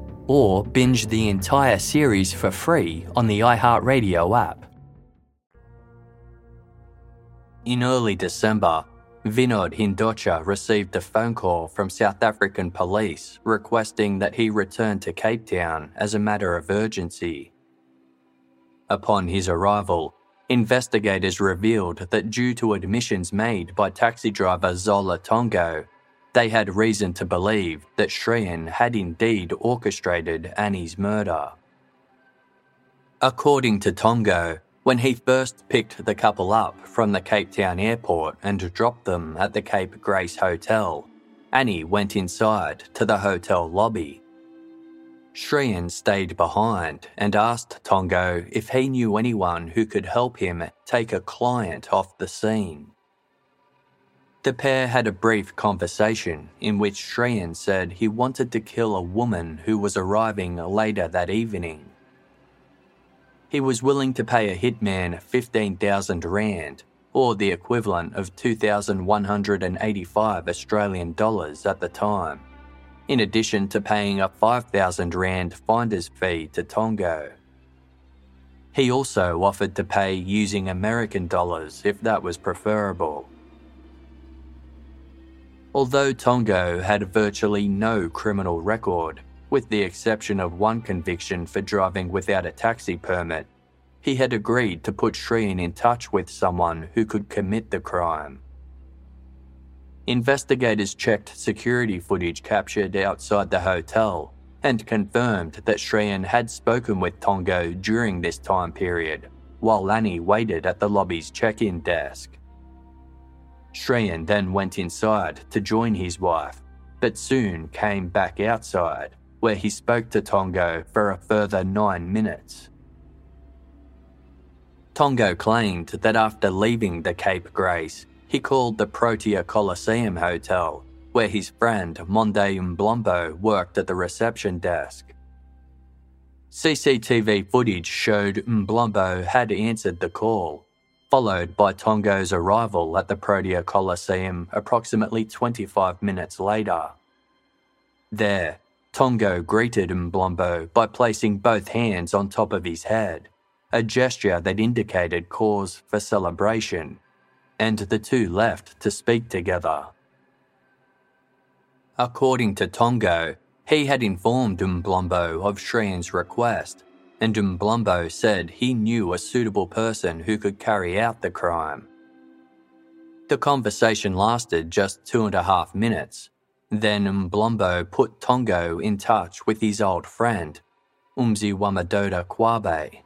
or binge the entire series for free on the iHeartRadio app. In early December, Vinod Hindocha received a phone call from South African police requesting that he return to Cape Town as a matter of urgency. Upon his arrival, investigators revealed that due to admissions made by taxi driver Zola Tongo, they had reason to believe that Shrien had indeed orchestrated Annie's murder. According to Tongo, when he first picked the couple up from the Cape Town airport and dropped them at the Cape Grace Hotel, Annie went inside to the hotel lobby. Shrien stayed behind and asked Tongo if he knew anyone who could help him take a client off the scene. The pair had a brief conversation in which Shrien said he wanted to kill a woman who was arriving later that evening. He was willing to pay a hitman 15,000 Rand, or the equivalent of 2,185 Australian dollars at the time, in addition to paying a 5,000 Rand finder's fee to Tongo. He also offered to pay using American dollars if that was preferable. Although Tongo had virtually no criminal record, with the exception of one conviction for driving without a taxi permit, he had agreed to put Shrien in touch with someone who could commit the crime. Investigators checked security footage captured outside the hotel and confirmed that Shrien had spoken with Tongo during this time period, while Annie waited at the lobby's check in desk. Shrien then went inside to join his wife, but soon came back outside, where he spoke to Tongo for a further nine minutes. Tongo claimed that after leaving the Cape Grace, he called the Protea Coliseum Hotel, where his friend Monde Mblombo worked at the reception desk. CCTV footage showed Mblombo had answered the call, followed by Tongo's arrival at the Protea Coliseum approximately 25 minutes later. There, Tongo greeted Mblombo by placing both hands on top of his head, a gesture that indicated cause for celebration and the two left to speak together. According to Tongo, he had informed Mblombo of Shrien's request, and Mblombo said he knew a suitable person who could carry out the crime. The conversation lasted just two and a half minutes. Then Mblombo put Tongo in touch with his old friend, Mziwamadoda Qwabe.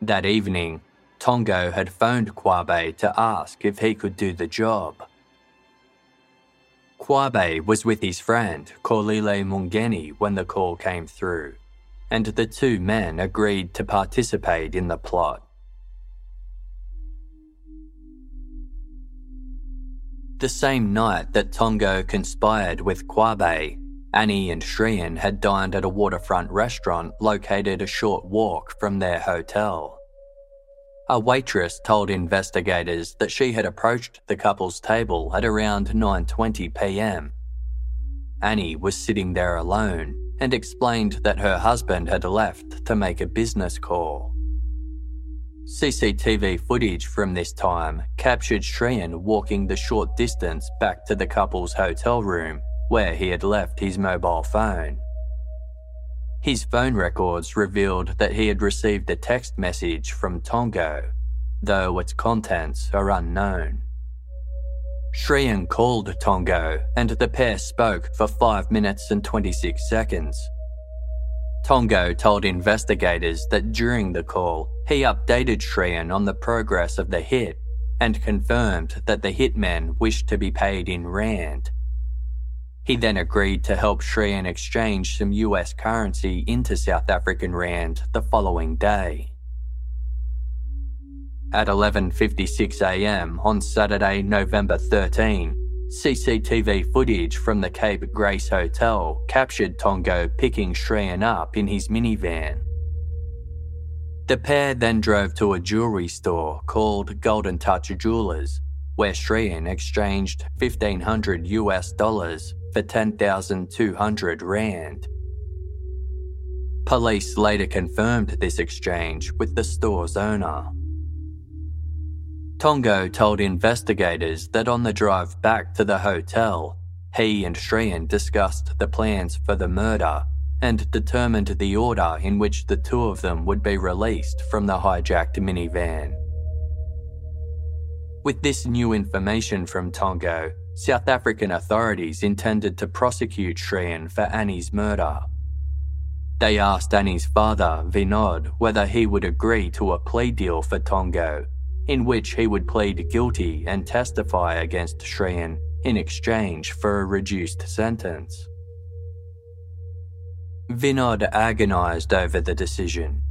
That evening, Tongo had phoned Qwabe to ask if he could do the job. Qwabe was with his friend Xolile Mngeni when the call came through, and the two men agreed to participate in the plot. The same night that Tongo conspired with Qwabe, Annie and Shrien had dined at a waterfront restaurant located a short walk from their hotel. A waitress told investigators that she had approached the couple's table at around 9:20 p.m. Annie was sitting there alone and explained that her husband had left to make a business call. CCTV footage from this time captured Shrien walking the short distance back to the couple's hotel room where he had left his mobile phone. His phone records revealed that he had received a text message from Tongo, though its contents are unknown. Shrien called Tongo and the pair spoke for 5 minutes and 26 seconds. Tongo told investigators that during the call, he updated Shrien on the progress of the hit and confirmed that the hitmen wished to be paid in Rand he then agreed to help Shrien exchange some US currency into South African Rand the following day. At 11.56am on Saturday, November 13, CCTV footage from the Cape Grace Hotel captured Tongo picking Shrien up in his minivan. The pair then drove to a jewelry store called Golden Touch Jewelers, where Shrien exchanged 1500 US dollars for 10,200 Rand. Police later confirmed this exchange with the store's owner. Tongo told investigators that on the drive back to the hotel, he and Shrien discussed the plans for the murder and determined the order in which the two of them would be released from the hijacked minivan. With this new information from Tongo, South African authorities intended to prosecute Shrien for Annie's murder. They asked Annie's father, Vinod, whether he would agree to a plea deal for Tongo, in which he would plead guilty and testify against Shrien in exchange for a reduced sentence. Vinod agonized over the decision.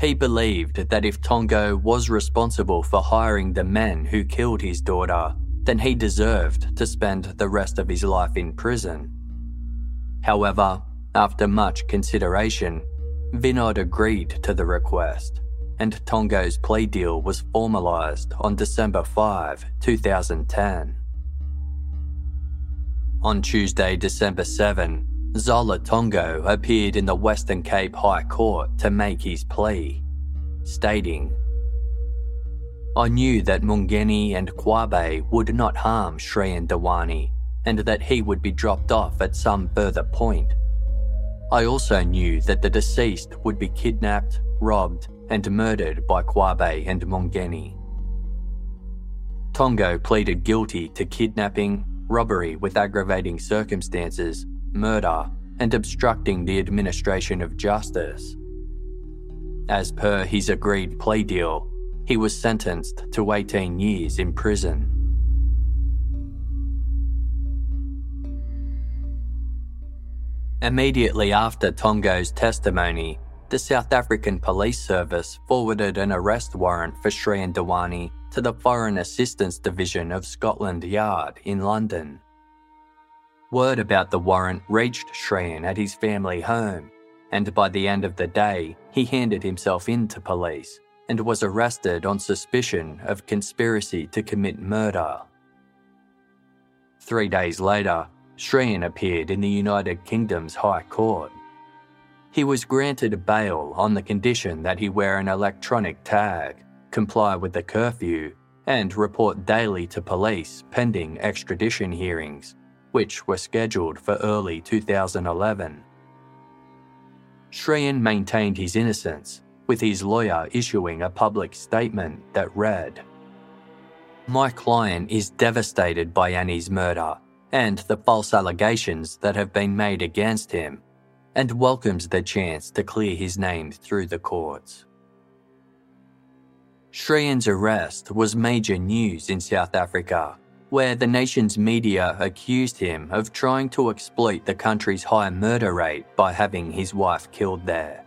He believed that if Tongo was responsible for hiring the men who killed his daughter, then he deserved to spend the rest of his life in prison. However, after much consideration, Vinod agreed to the request, and Tongo's plea deal was formalised on December 5, 2010. On Tuesday, December 7, Zola Tongo appeared in the Western Cape High Court to make his plea, stating I knew that Mngeni and Qwabe would not harm Shrien Dewani and that he would be dropped off at some further point. I also knew that the deceased would be kidnapped, robbed, and murdered by Qwabe and Mngeni. Tongo pleaded guilty to kidnapping, robbery with aggravating circumstances, murder, and obstructing the administration of justice. As per his agreed plea deal, he was sentenced to 18 years in prison. Immediately after Tongo's testimony, the South African Police Service forwarded an arrest warrant for Shrien Dewani to the Foreign Assistance Division of Scotland Yard in London. Word about the warrant reached Shrien at his family home, and by the end of the day, he handed himself in to police and was arrested on suspicion of conspiracy to commit murder. Three days later, Shrien appeared in the United Kingdom's High Court. He was granted bail on the condition that he wear an electronic tag, comply with the curfew, and report daily to police pending extradition hearings, which were scheduled for early 2011. Shrien maintained his innocence, with his lawyer issuing a public statement that read My client is devastated by Annie's murder and the false allegations that have been made against him and welcomes the chance to clear his name through the courts. Shrien's arrest was major news in South Africa, where the nation's media accused him of trying to exploit the country's high murder rate by having his wife killed there.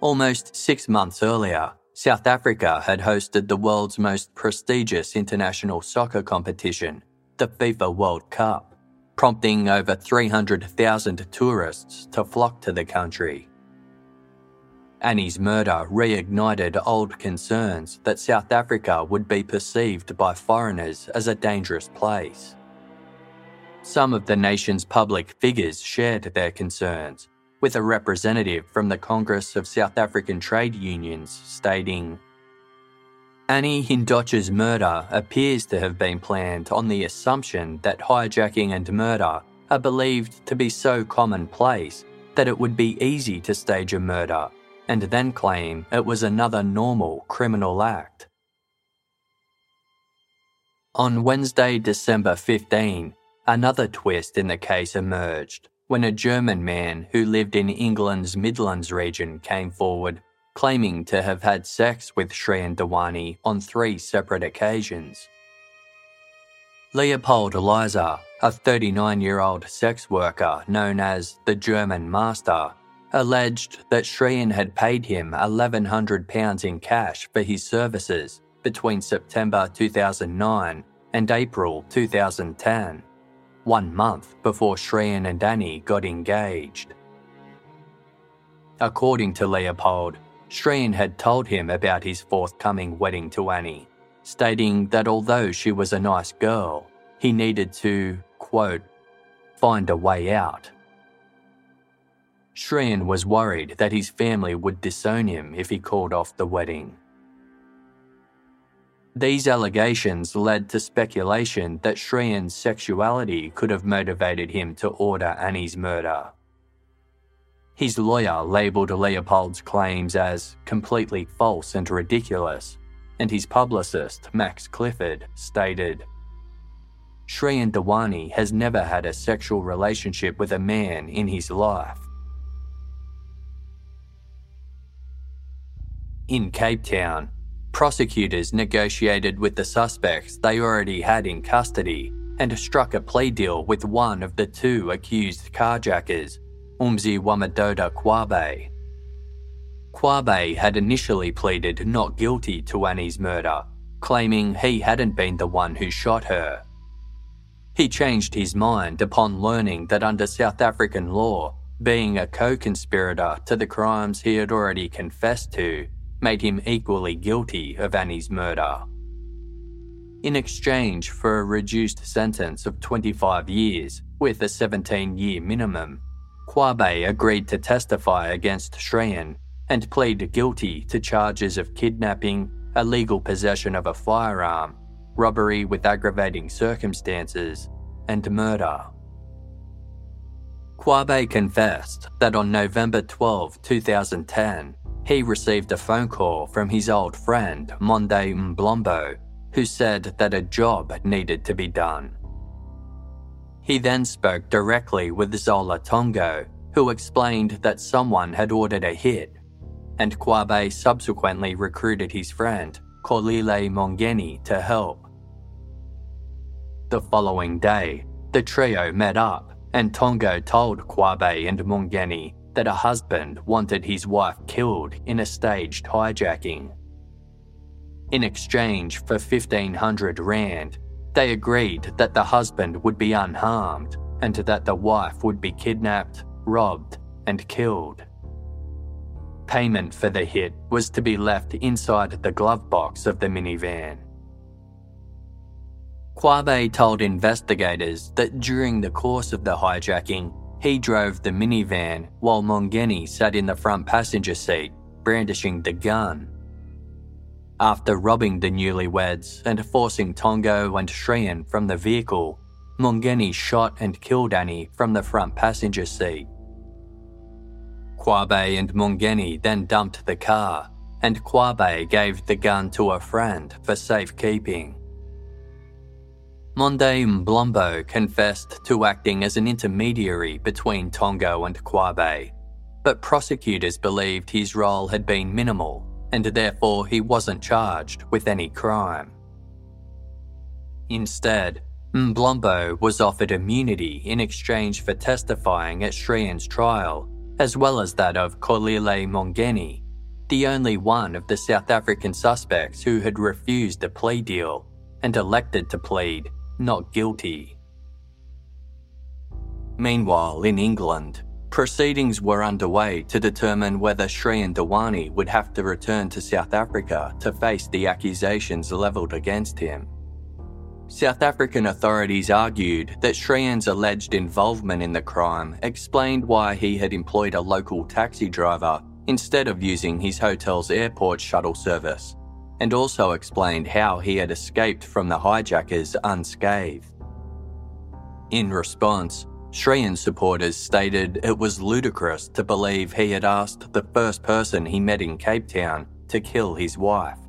Almost six months earlier, South Africa had hosted the world's most prestigious international soccer competition, the FIFA World Cup prompting over 300,000 tourists to flock to the country. Annie's murder reignited old concerns that South Africa would be perceived by foreigners as a dangerous place. Some of the nation's public figures shared their concerns, with a representative from the Congress of South African Trade Unions stating Annie Hindocha's murder appears to have been planned on the assumption that hijacking and murder are believed to be so commonplace that it would be easy to stage a murder and then claim it was another normal criminal act. On Wednesday, December 15, another twist in the case emerged when a German man who lived in England's Midlands region came forward claiming to have had sex with Shrien Dewani on three separate occasions. Leopold Eliza, a 39 year old sex worker known as the German Master, alleged that Shrien had paid him £1,100 in cash for his services between September 2009 and April 2010, one month before Shrien and Annie got engaged. According to Leopold, Shrien had told him about his forthcoming wedding to Annie, stating that although she was a nice girl, he needed to, quote, find a way out. Shrien was worried that his family would disown him if he called off the wedding. These allegations led to speculation that Shrien's sexuality could have motivated him to order Annie's murder. His lawyer labelled Leopold's claims as completely false and ridiculous, and his publicist, Max Clifford, stated Shrien Dewani has never had a sexual relationship with a man in his life. In Cape Town, prosecutors negotiated with the suspects they already had in custody and struck a plea deal with one of the two accused carjackers Umzi Wamadoda Kwabe. Qwabe had initially pleaded not guilty to Annie's murder, claiming he hadn't been the one who shot her. He changed his mind upon learning that under South African law, being a co conspirator to the crimes he had already confessed to made him equally guilty of Annie's murder. In exchange for a reduced sentence of 25 years with a 17 year minimum, Qwabe agreed to testify against Shrien and plead guilty to charges of kidnapping, illegal possession of a firearm, robbery with aggravating circumstances, and murder. Qwabe confessed that on November 12, 2010, he received a phone call from his old friend Monde Mblombo, who said that a job needed to be done. He then spoke directly with Zola Tongo, who explained that someone had ordered a hit, and Qwabe subsequently recruited his friend, Xolile Mngeni, to help. The following day, the trio met up and Tongo told Qwabe and Mngeni that a husband wanted his wife killed in a staged hijacking. In exchange for 1500 Rand, they agreed that the husband would be unharmed and that the wife would be kidnapped, robbed, and killed. Payment for the hit was to be left inside the glove box of the minivan. Qwabe told investigators that during the course of the hijacking, he drove the minivan while Mngeni sat in the front passenger seat, brandishing the gun. After robbing the newlyweds and forcing Tongo and Shrien from the vehicle, Mngeni shot and killed Annie from the front passenger seat. Qwabe and Mngeni then dumped the car, and Qwabe gave the gun to a friend for safekeeping. Monde Mbolombo confessed to acting as an intermediary between Tongo and Qwabe, but prosecutors believed his role had been minimal and therefore he wasn't charged with any crime. Instead, Mbolombo was offered immunity in exchange for testifying at Shrien's trial, as well as that of Xolile Mngeni, the only one of the South African suspects who had refused a plea deal and elected to plead not guilty. Meanwhile, in England, proceedings were underway to determine whether Shrien Dewani would have to return to South Africa to face the accusations levelled against him. South African authorities argued that Shrien's alleged involvement in the crime explained why he had employed a local taxi driver instead of using his hotel's airport shuttle service and also explained how he had escaped from the hijackers unscathed. In response, Shrien supporters stated it was ludicrous to believe he had asked the first person he met in Cape Town to kill his wife.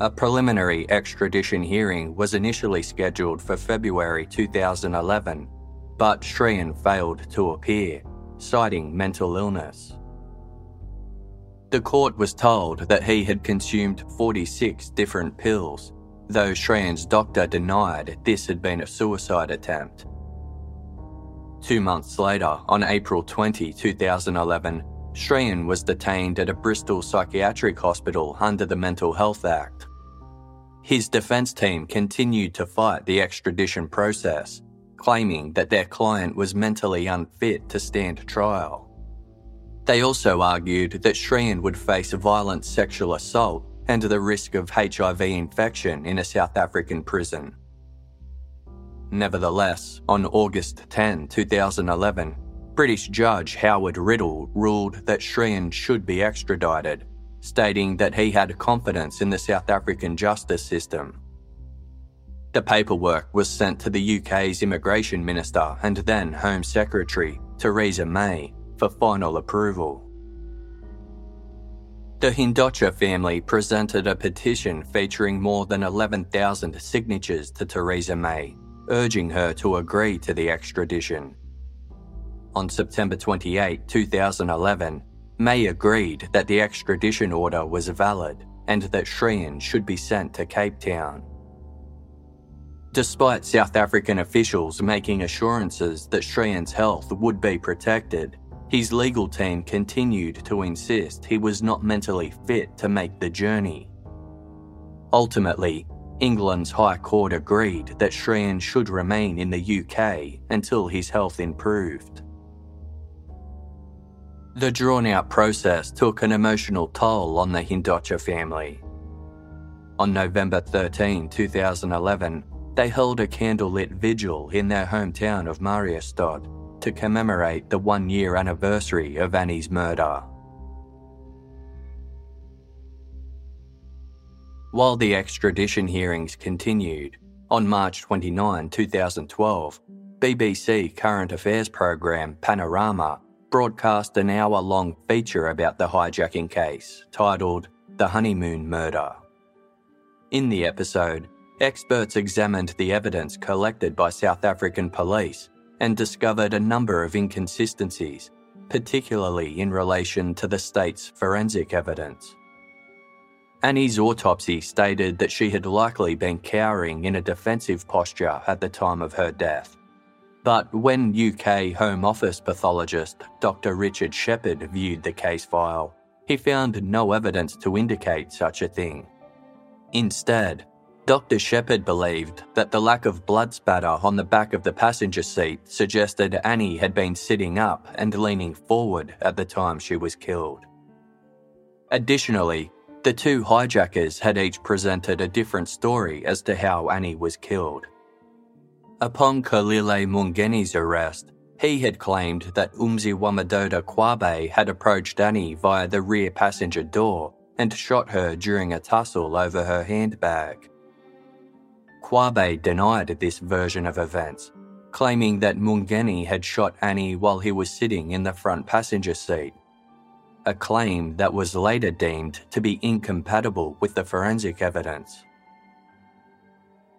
A preliminary extradition hearing was initially scheduled for February 2011, but Shrien failed to appear, citing mental illness. The court was told that he had consumed 46 different pills, though Shrien's doctor denied this had been a suicide attempt. Two months later, on April 20, 2011, Shrien was detained at a Bristol psychiatric hospital under the Mental Health Act. His defence team continued to fight the extradition process, claiming that their client was mentally unfit to stand trial. They also argued that Shrien would face violent sexual assault and the risk of HIV infection in a South African prison. Nevertheless, on August 10, 2011, British Judge Howard Riddle ruled that Shrien should be extradited, stating that he had confidence in the South African justice system. The paperwork was sent to the UK's Immigration Minister and then Home Secretary, Theresa May, for final approval. The Hindocha family presented a petition featuring more than 11,000 signatures to Theresa May, urging her to agree to the extradition. On September 28, 2011, May agreed that the extradition order was valid and that Shrien should be sent to Cape Town. Despite South African officials making assurances that Shrien's health would be protected, his legal team continued to insist he was not mentally fit to make the journey. Ultimately, England's High Court agreed that Shrien should remain in the UK until his health improved. The drawn out process took an emotional toll on the Hindocha family. On November 13, 2011, they held a candlelit vigil in their hometown of Mariestad to commemorate the one year anniversary of Annie's murder. While the extradition hearings continued, on March 29, 2012, BBC current affairs program Panorama broadcast an hour long feature about the hijacking case titled The Honeymoon Murder. In the episode, experts examined the evidence collected by South African police and discovered a number of inconsistencies, particularly in relation to the state's forensic evidence. Annie's autopsy stated that she had likely been cowering in a defensive posture at the time of her death. But when UK Home Office pathologist Dr. Richard Shepherd viewed the case file, he found no evidence to indicate such a thing. Instead, Dr. Shepherd believed that the lack of blood spatter on the back of the passenger seat suggested Annie had been sitting up and leaning forward at the time she was killed. Additionally, the two hijackers had each presented a different story as to how Annie was killed. Upon Xolile Mngeni's arrest, he had claimed that Mziwamadoda Qwabe had approached Annie via the rear passenger door and shot her during a tussle over her handbag. Qwabe denied this version of events, claiming that Mngeni had shot Annie while he was sitting in the front passenger seat, a claim that was later deemed to be incompatible with the forensic evidence.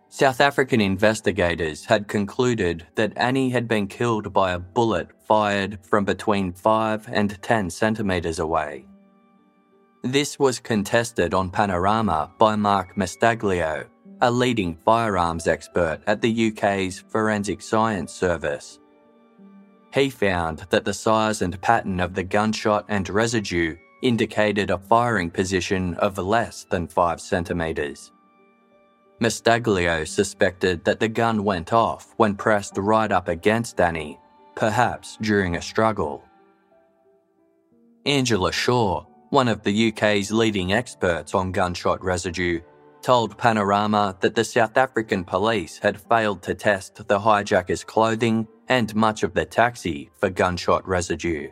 South African investigators had concluded that Annie had been killed by a bullet fired from between 5 and 10 centimetres away. This was contested on Panorama by Mark Mastaglio, a leading firearms expert at the UK's Forensic Science Service. He found that the size and pattern of the gunshot and residue indicated a firing position of less than 5 centimetres. Mastaglio suspected that the gun went off when pressed right up against Annie, perhaps during a struggle. Angela Shaw, one of the UK's leading experts on gunshot residue, told Panorama that the South African police had failed to test the hijacker's clothing and much of the taxi for gunshot residue.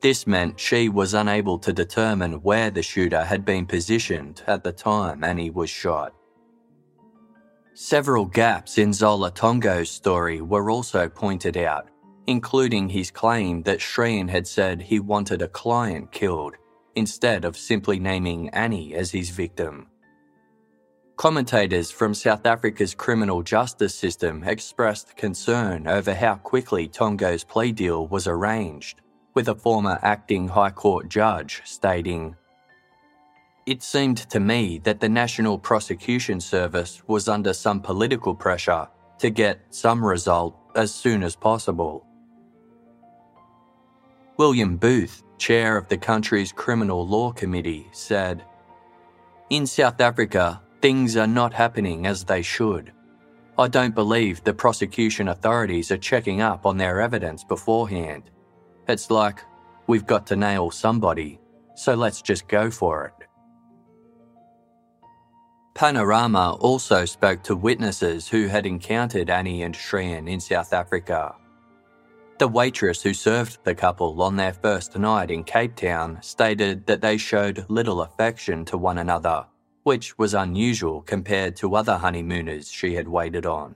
This meant she was unable to determine where the shooter had been positioned at the time Annie was shot. Several gaps in Zola Tongo's story were also pointed out, including his claim that Shrien had said he wanted a client killed, instead of simply naming Annie as his victim. Commentators from South Africa's criminal justice system expressed concern over how quickly Tongo's plea deal was arranged, with a former acting High Court judge stating, It seemed to me that the National Prosecution Service was under some political pressure to get some result as soon as possible. William Booth, chair of the country's Criminal Law Committee, said, In South Africa, Things are not happening as they should. I don't believe the prosecution authorities are checking up on their evidence beforehand. It's like, we've got to nail somebody, so let's just go for it. Panorama also spoke to witnesses who had encountered Annie and Shrien in South Africa. The waitress who served the couple on their first night in Cape Town stated that they showed little affection to one another which was unusual compared to other honeymooners she had waited on.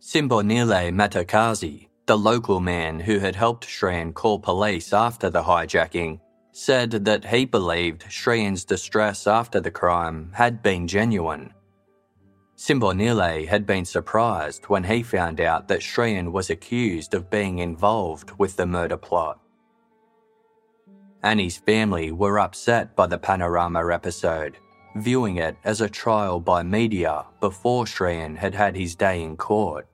Simbonile Madikazi, the local man who had helped Shrien call police after the hijacking, said that he believed Shrien's distress after the crime had been genuine. Simbonile had been surprised when he found out that Shrien was accused of being involved with the murder plot. Annie's family were upset by the Panorama episode, viewing it as a trial by media before Shrien had had his day in court.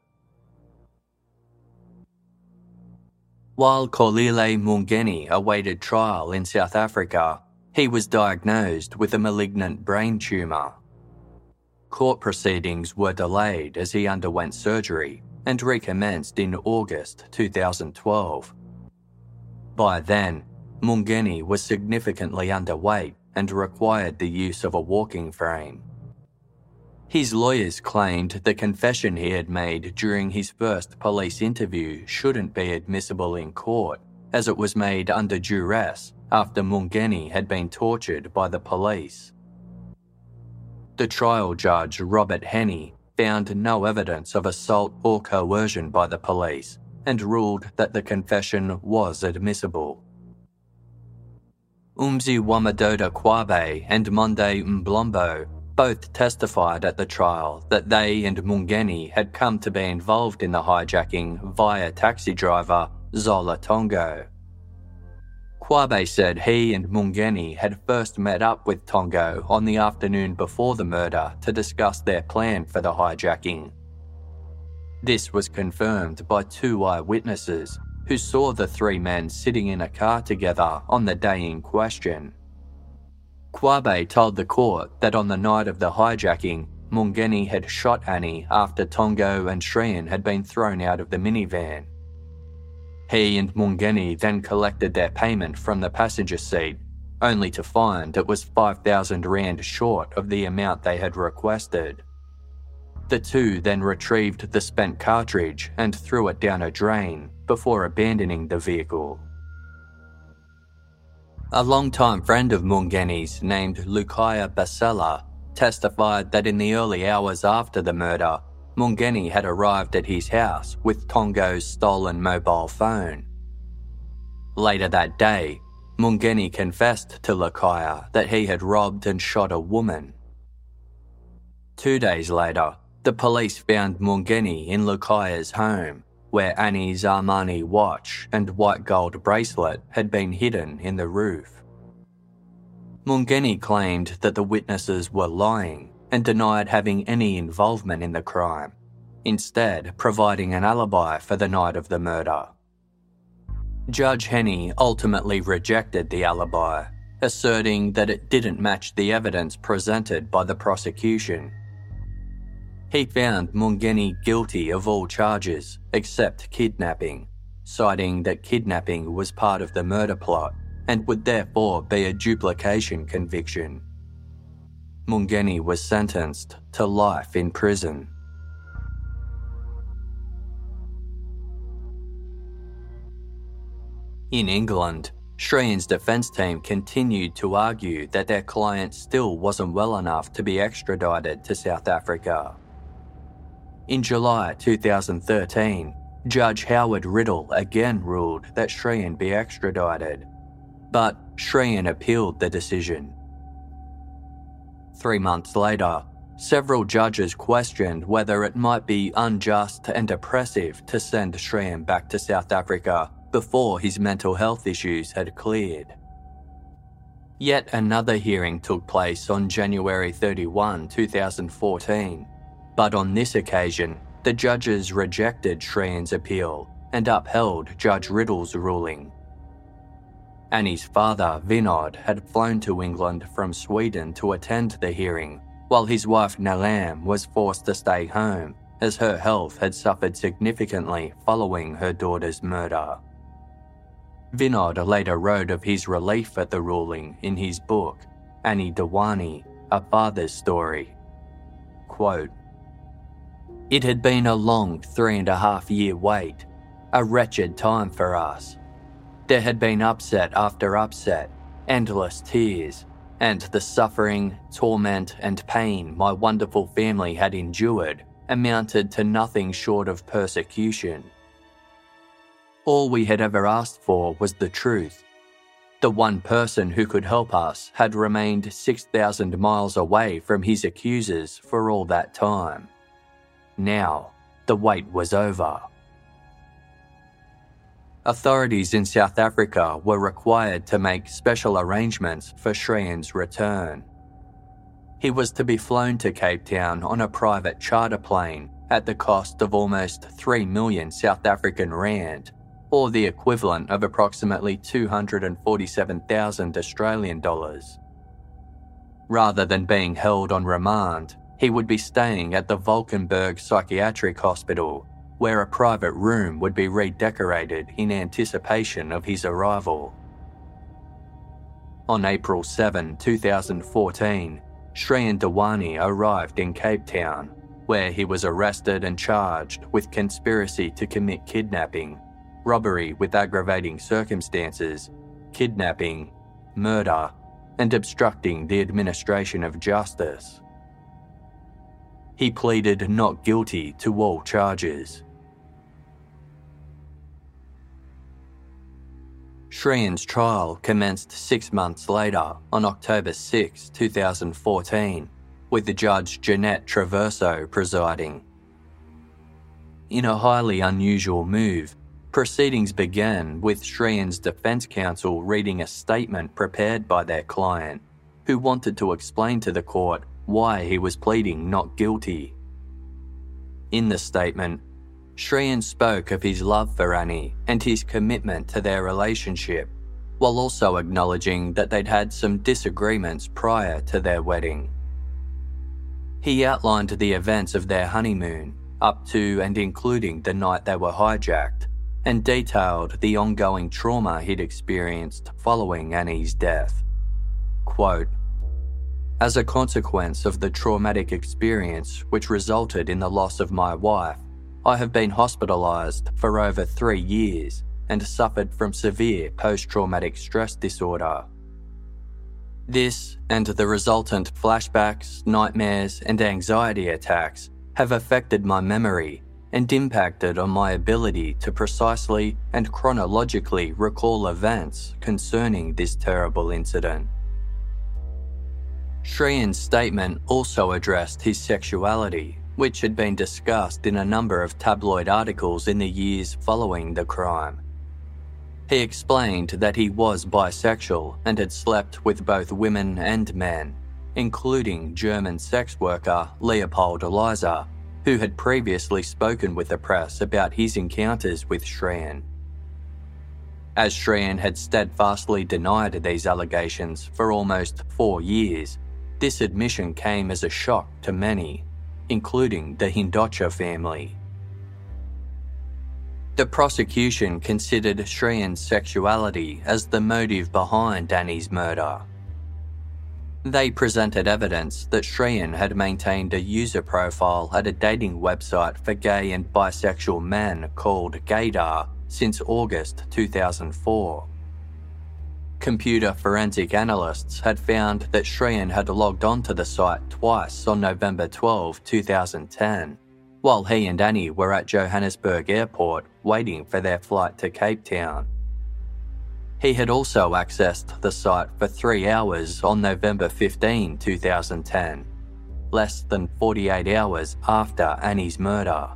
While Xolile Mngeni awaited trial in South Africa, he was diagnosed with a malignant brain tumour. Court proceedings were delayed as he underwent surgery and recommenced in August 2012. By then, Mngeni was significantly underweight and required the use of a walking frame. His lawyers claimed the confession he had made during his first police interview shouldn't be admissible in court, as it was made under duress after Mngeni had been tortured by the police. The trial judge, Robert Henney, found no evidence of assault or coercion by the police and ruled that the confession was admissible. Mziwamadoda Qwabe and Monde Mbolombo both testified at the trial that they and Mngeni had come to be involved in the hijacking via taxi driver Zola Tongo. Qwabe said he and Mngeni had first met up with Tongo on the afternoon before the murder to discuss their plan for the hijacking. This was confirmed by two eyewitnesses who saw the three men sitting in a car together on the day in question. Qwabe told the court that on the night of the hijacking, Mngeni had shot Annie after Tongo and Shrien had been thrown out of the minivan. He and Mngeni then collected their payment from the passenger seat, only to find it was 5,000 Rand short of the amount they had requested. The two then retrieved the spent cartridge and threw it down a drain before abandoning the vehicle. A longtime friend of Mngeni's named Lukaya Basela testified that in the early hours after the murder, Mngeni had arrived at his house with Tongo's stolen mobile phone. Later that day, Mngeni confessed to Lukaya that he had robbed and shot a woman. Two days later, the police found Mngeni in Lukaya's home, where Annie's Armani watch and white gold bracelet had been hidden in the roof. Mngeni claimed that the witnesses were lying and denied having any involvement in the crime, instead, providing an alibi for the night of the murder. Judge Henney ultimately rejected the alibi, asserting that it didn't match the evidence presented by the prosecution he found Mngeni guilty of all charges except kidnapping, citing that kidnapping was part of the murder plot and would therefore be a duplication conviction. Mngeni was sentenced to life in prison. In England, Shrien's defence team continued to argue that their client still wasn't well enough to be extradited to South Africa. In July 2013, Judge Howard Riddle again ruled that Shrien be extradited, but Shrien appealed the decision. Three months later, several judges questioned whether it might be unjust and oppressive to send Shrien back to South Africa before his mental health issues had cleared. Yet another hearing took place on January 31, 2014, but on this occasion, the judges rejected Shrien's appeal and upheld Judge Riddle's ruling. Annie's father, Vinod, had flown to England from Sweden to attend the hearing, while his wife Nilam was forced to stay home as her health had suffered significantly following her daughter's murder. Vinod later wrote of his relief at the ruling in his book, Annie Dewani, A Father's Story. Quote, it had been a long three and a half year wait, a wretched time for us. There had been upset after upset, endless tears, and the suffering, torment, and pain my wonderful family had endured amounted to nothing short of persecution. All we had ever asked for was the truth. The one person who could help us had remained 6,000 miles away from his accusers for all that time. Now, the wait was over. Authorities in South Africa were required to make special arrangements for Shrien's return. He was to be flown to Cape Town on a private charter plane at the cost of almost 3 million South African Rand, or the equivalent of approximately 247,000 Australian dollars. Rather than being held on remand, he would be staying at the Valkenburg Psychiatric Hospital, where a private room would be redecorated in anticipation of his arrival. On April 7, 2014, Shrien Dewani arrived in Cape Town, where he was arrested and charged with conspiracy to commit kidnapping, robbery with aggravating circumstances, kidnapping, murder, and obstructing the administration of justice he pleaded not guilty to all charges. Shrien's trial commenced six months later, on October 6, 2014, with the Judge Jeanette Traverso presiding. In a highly unusual move, proceedings began with Shrien's defence counsel reading a statement prepared by their client, who wanted to explain to the court why he was pleading not guilty. In the statement, Shrien spoke of his love for Annie and his commitment to their relationship, while also acknowledging that they'd had some disagreements prior to their wedding. He outlined the events of their honeymoon, up to and including the night they were hijacked, and detailed the ongoing trauma he'd experienced following Annie's death. Quote, As a consequence of the traumatic experience which resulted in the loss of my wife, I have been hospitalised for over three years and suffered from severe post traumatic stress disorder. This and the resultant flashbacks, nightmares, and anxiety attacks have affected my memory and impacted on my ability to precisely and chronologically recall events concerning this terrible incident. Shrien's statement also addressed his sexuality, which had been discussed in a number of tabloid articles in the years following the crime. He explained that he was bisexual and had slept with both women and men, including German sex worker Leopold Eliza, who had previously spoken with the press about his encounters with Shrien. As Shrien had steadfastly denied these allegations for almost four years, this admission came as a shock to many, including the Hindocha family. The prosecution considered Shrien's sexuality as the motive behind Danny's murder. They presented evidence that Shrien had maintained a user profile at a dating website for gay and bisexual men called Gaydar since August 2004. Computer forensic analysts had found that Shrien had logged onto the site twice on November 12, 2010, while he and Annie were at Johannesburg Airport waiting for their flight to Cape Town. He had also accessed the site for three hours on November 15, 2010, less than 48 hours after Annie's murder.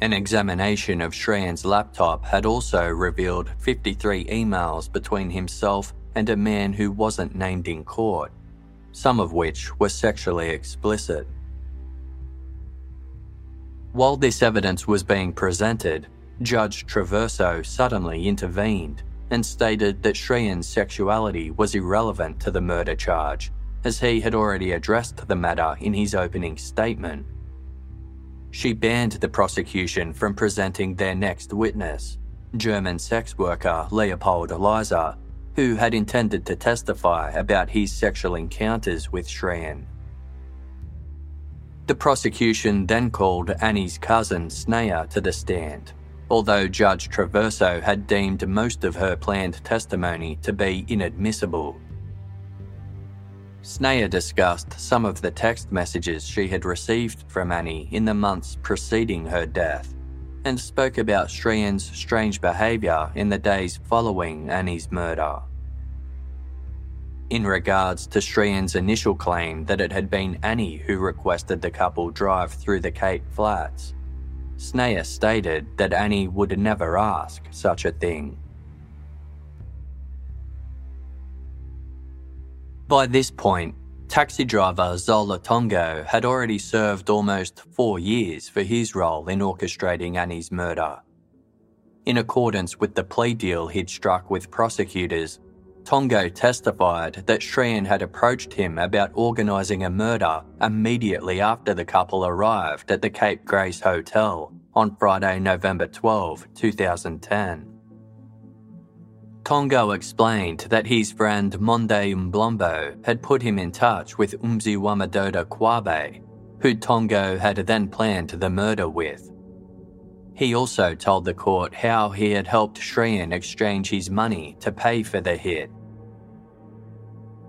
An examination of Shrien's laptop had also revealed 53 emails between himself and a man who wasn't named in court, some of which were sexually explicit. While this evidence was being presented, Judge Traverso suddenly intervened and stated that Shrien's sexuality was irrelevant to the murder charge, as he had already addressed the matter in his opening statement. She banned the prosecution from presenting their next witness, German sex worker Leopold Eliza, who had intended to testify about his sexual encounters with Shrien. The prosecution then called Annie's cousin Sneha to the stand, although Judge Traverso had deemed most of her planned testimony to be inadmissible. Sneha discussed some of the text messages she had received from Annie in the months preceding her death and spoke about Shrien's strange behaviour in the days following Annie's murder. In regards to Shrien's initial claim that it had been Annie who requested the couple drive through the Cape Flats, Sneha stated that Annie would never ask such a thing. By this point, taxi driver Zola Tongo had already served almost four years for his role in orchestrating Annie's murder. In accordance with the plea deal he'd struck with prosecutors, Tongo testified that Shrien had approached him about organising a murder immediately after the couple arrived at the Cape Grace Hotel on Friday, November 12, 2010. Tongo explained that his friend Monde Mbolombo had put him in touch with Mziwamadoda Qwabe, who Tongo had then planned the murder with. He also told the court how he had helped Shrien exchange his money to pay for the hit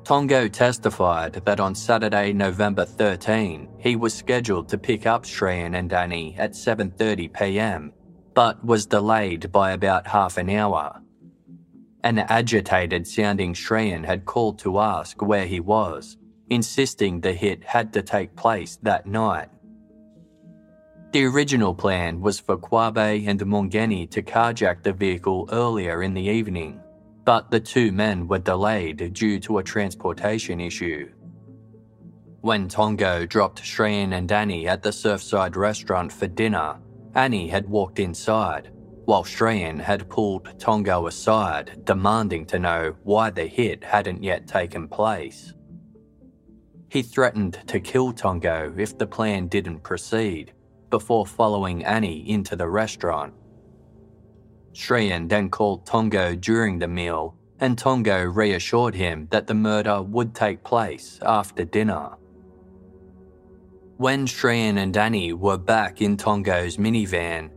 Tongo testified that on Saturday, November 13, he was scheduled to pick up Shrien and Annie at 7:30 p.m., but was delayed by about half an hour. An agitated sounding Shrien had called to ask where he was, insisting the hit had to take place that night. The original plan was for Qwabe and Mngeni to carjack the vehicle earlier in the evening, but the two men were delayed due to a transportation issue. When Tongo dropped Shrien and Annie at the Surfside restaurant for dinner, Annie had walked inside, while Shrien had pulled Tongo aside, demanding to know why the hit hadn't yet taken place. He threatened to kill Tongo if the plan didn't proceed, before following Annie into the restaurant. Shrien then called Tongo during the meal, and Tongo reassured him that the murder would take place after dinner. When Shrien and Annie were back in Tongo's minivan,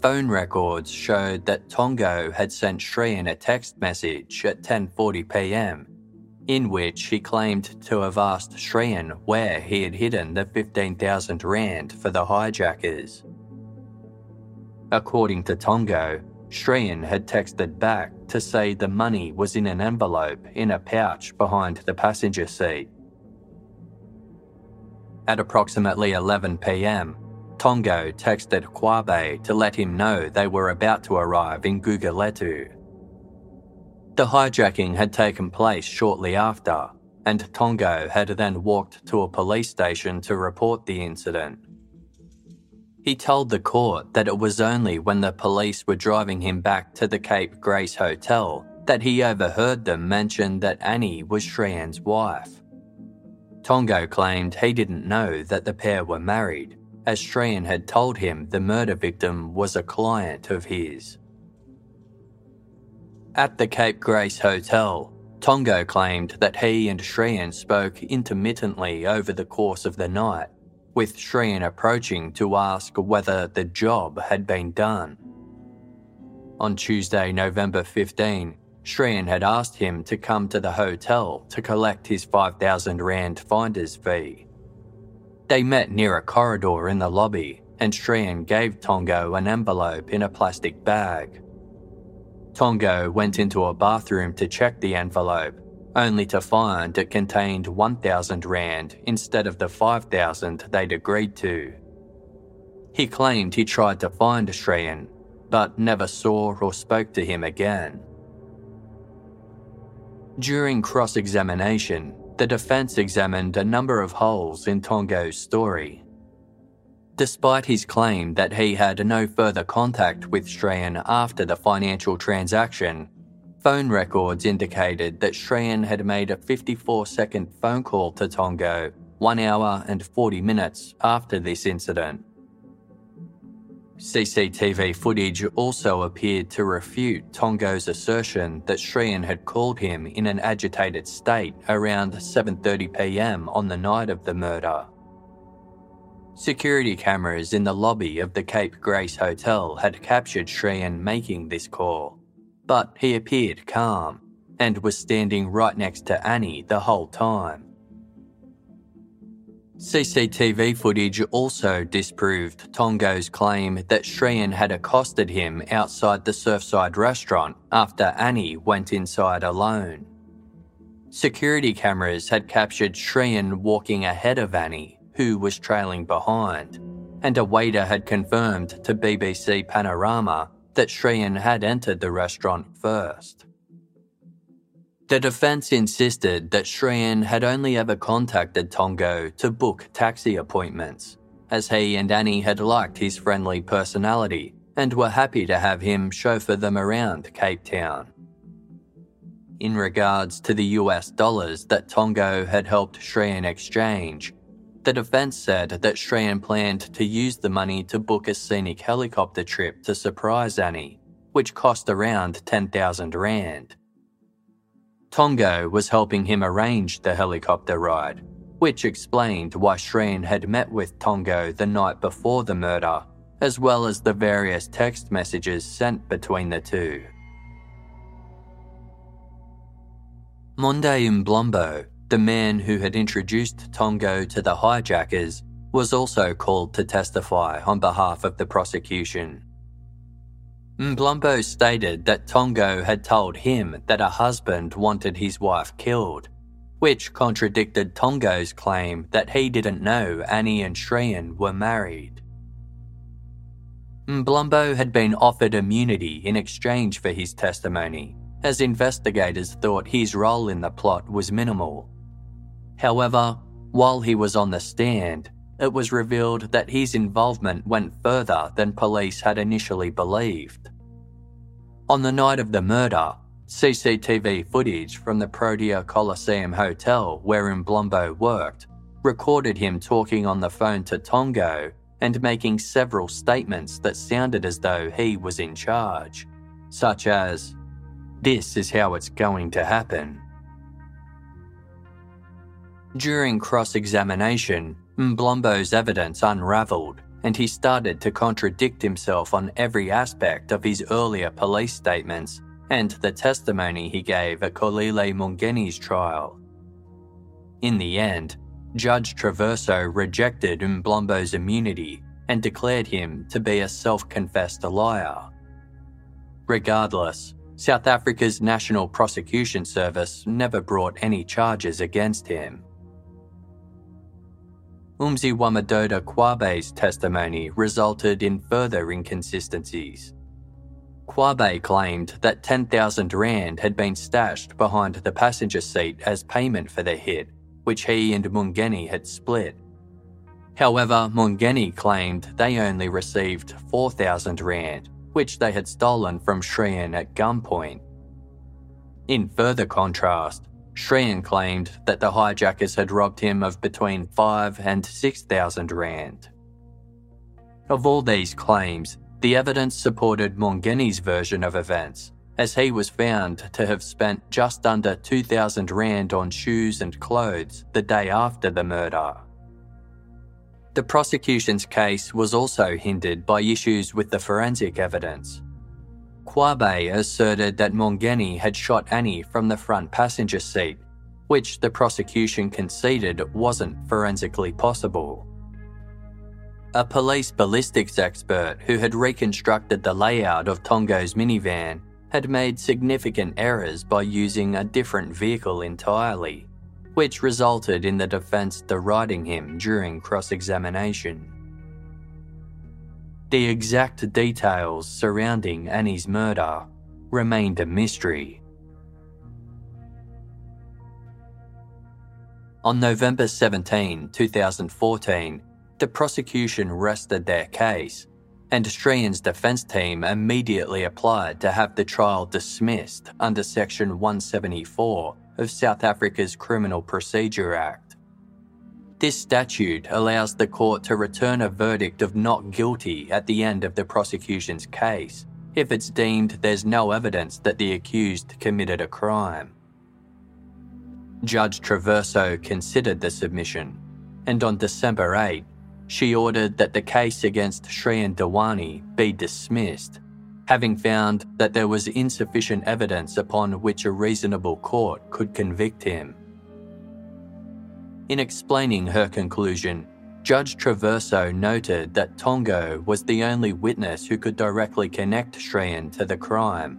phone records showed that Tongo had sent Shrien a text message at 10:40 p.m. in which he claimed to have asked Shrien where he had hidden the 15,000 rand for the hijackers. According to Tongo, Shrien had texted back to say the money was in an envelope in a pouch behind the passenger seat. At approximately 11 pm, Tongo texted Qwabe to let him know they were about to arrive in Guguletu. The hijacking had taken place shortly after, and Tongo had then walked to a police station to report the incident. He told the court that it was only when the police were driving him back to the Cape Grace Hotel that he overheard them mention that Annie was Shrien's wife. Tongo claimed he didn't know that the pair were married, as had told him the murder victim was a client of his. At the Cape Grace Hotel, Tongo claimed that he and Shrien spoke intermittently over the course of the night, with Shrien approaching to ask whether the job had been done. On Tuesday, November 15, Shrien had asked him to come to the hotel to collect his 5,000 Rand finder's fee. They met near a corridor in the lobby, and Shrien gave Tongo an envelope in a plastic bag. Tongo went into a bathroom to check the envelope, only to find it contained 1,000 Rand instead of the 5,000 they'd agreed to. He claimed he tried to find Shrien, but never saw or spoke to him again. During cross examination, the defence examined a number of holes in Tongo's story. Despite his claim that he had no further contact with Shrien after the financial transaction, phone records indicated that Shrien had made a 54 second phone call to Tongo 1 hour and 40 minutes after this incident. CCTV footage also appeared to refute Tongo's assertion that Shrien had called him in an agitated state around 7:30 p.m. on the night of the murder. Security cameras in the lobby of the Cape Grace Hotel had captured Shrien making this call, but he appeared calm and was standing right next to Annie the whole time. CCTV footage also disproved Tongo's claim that Shrien had accosted him outside the Surfside restaurant after Annie went inside alone. Security cameras had captured Shrien walking ahead of Annie, who was trailing behind, and a waiter had confirmed to BBC Panorama that Shrien had entered the restaurant first. The defence insisted that Shrien had only ever contacted Tongo to book taxi appointments, as he and Annie had liked his friendly personality and were happy to have him chauffeur them around Cape Town. In regards to the US dollars that Tongo had helped Shrien exchange, the defence said that Shrien planned to use the money to book a scenic helicopter trip to surprise Annie, which cost around 10,000 Rand. Tongo was helping him arrange the helicopter ride, which explained why Shrien had met with Tongo the night before the murder, as well as the various text messages sent between the two. Monde Mbolombo, the man who had introduced Tongo to the hijackers, was also called to testify on behalf of the prosecution. Mbolombo stated that Tongo had told him that a husband wanted his wife killed, which contradicted Tongo's claim that he didn't know Annie and Shrien were married. Mbolombo had been offered immunity in exchange for his testimony, as investigators thought his role in the plot was minimal. However, While he was on the stand, it was revealed that his involvement went further than police had initially believed. On the night of the murder, CCTV footage from the Protea Coliseum Hotel where Mbolombo worked recorded him talking on the phone to Tongo and making several statements that sounded as though he was in charge, such as, This is how it's going to happen. During cross examination, Mbolombo's evidence unravelled and he started to contradict himself on every aspect of his earlier police statements and the testimony he gave at Xolile Mngeni's trial. In the end, Judge Traverso rejected Mbolombo's immunity and declared him to be a self confessed liar. Regardless, South Africa's National Prosecution Service never brought any charges against him. Mziwamadoda Qwabe's testimony resulted in further inconsistencies. Qwabe claimed that 10,000 Rand had been stashed behind the passenger seat as payment for the hit, which he and Mngeni had split. However, Mngeni claimed they only received 4,000 Rand, which they had stolen from Shrien at gunpoint. In further contrast, Shrien claimed that the hijackers had robbed him of between 5 and 6,000 Rand. Of all these claims, the evidence supported Mngeni's version of events, as he was found to have spent just under 2,000 Rand on shoes and clothes the day after the murder. The prosecution's case was also hindered by issues with the forensic evidence. Qwabe asserted that Mngeni had shot Annie from the front passenger seat, which the prosecution conceded wasn't forensically possible. A police ballistics expert who had reconstructed the layout of Tongo's minivan had made significant errors by using a different vehicle entirely, which resulted in the defence deriding him during cross examination. The exact details surrounding Annie's murder remained a mystery. On November 17, 2014, the prosecution rested their case and Shrien's defence team immediately applied to have the trial dismissed under Section 174 of South Africa's Criminal Procedure Act. This statute allows the court to return a verdict of not guilty at the end of the prosecution's case if it's deemed there's no evidence that the accused committed a crime. Judge Traverso considered the submission, and on December 8, she ordered that the case against Shrien Dewani be dismissed, having found that there was insufficient evidence upon which a reasonable court could convict him. In explaining her conclusion, Judge Traverso noted that Tongo was the only witness who could directly connect Shrien to the crime,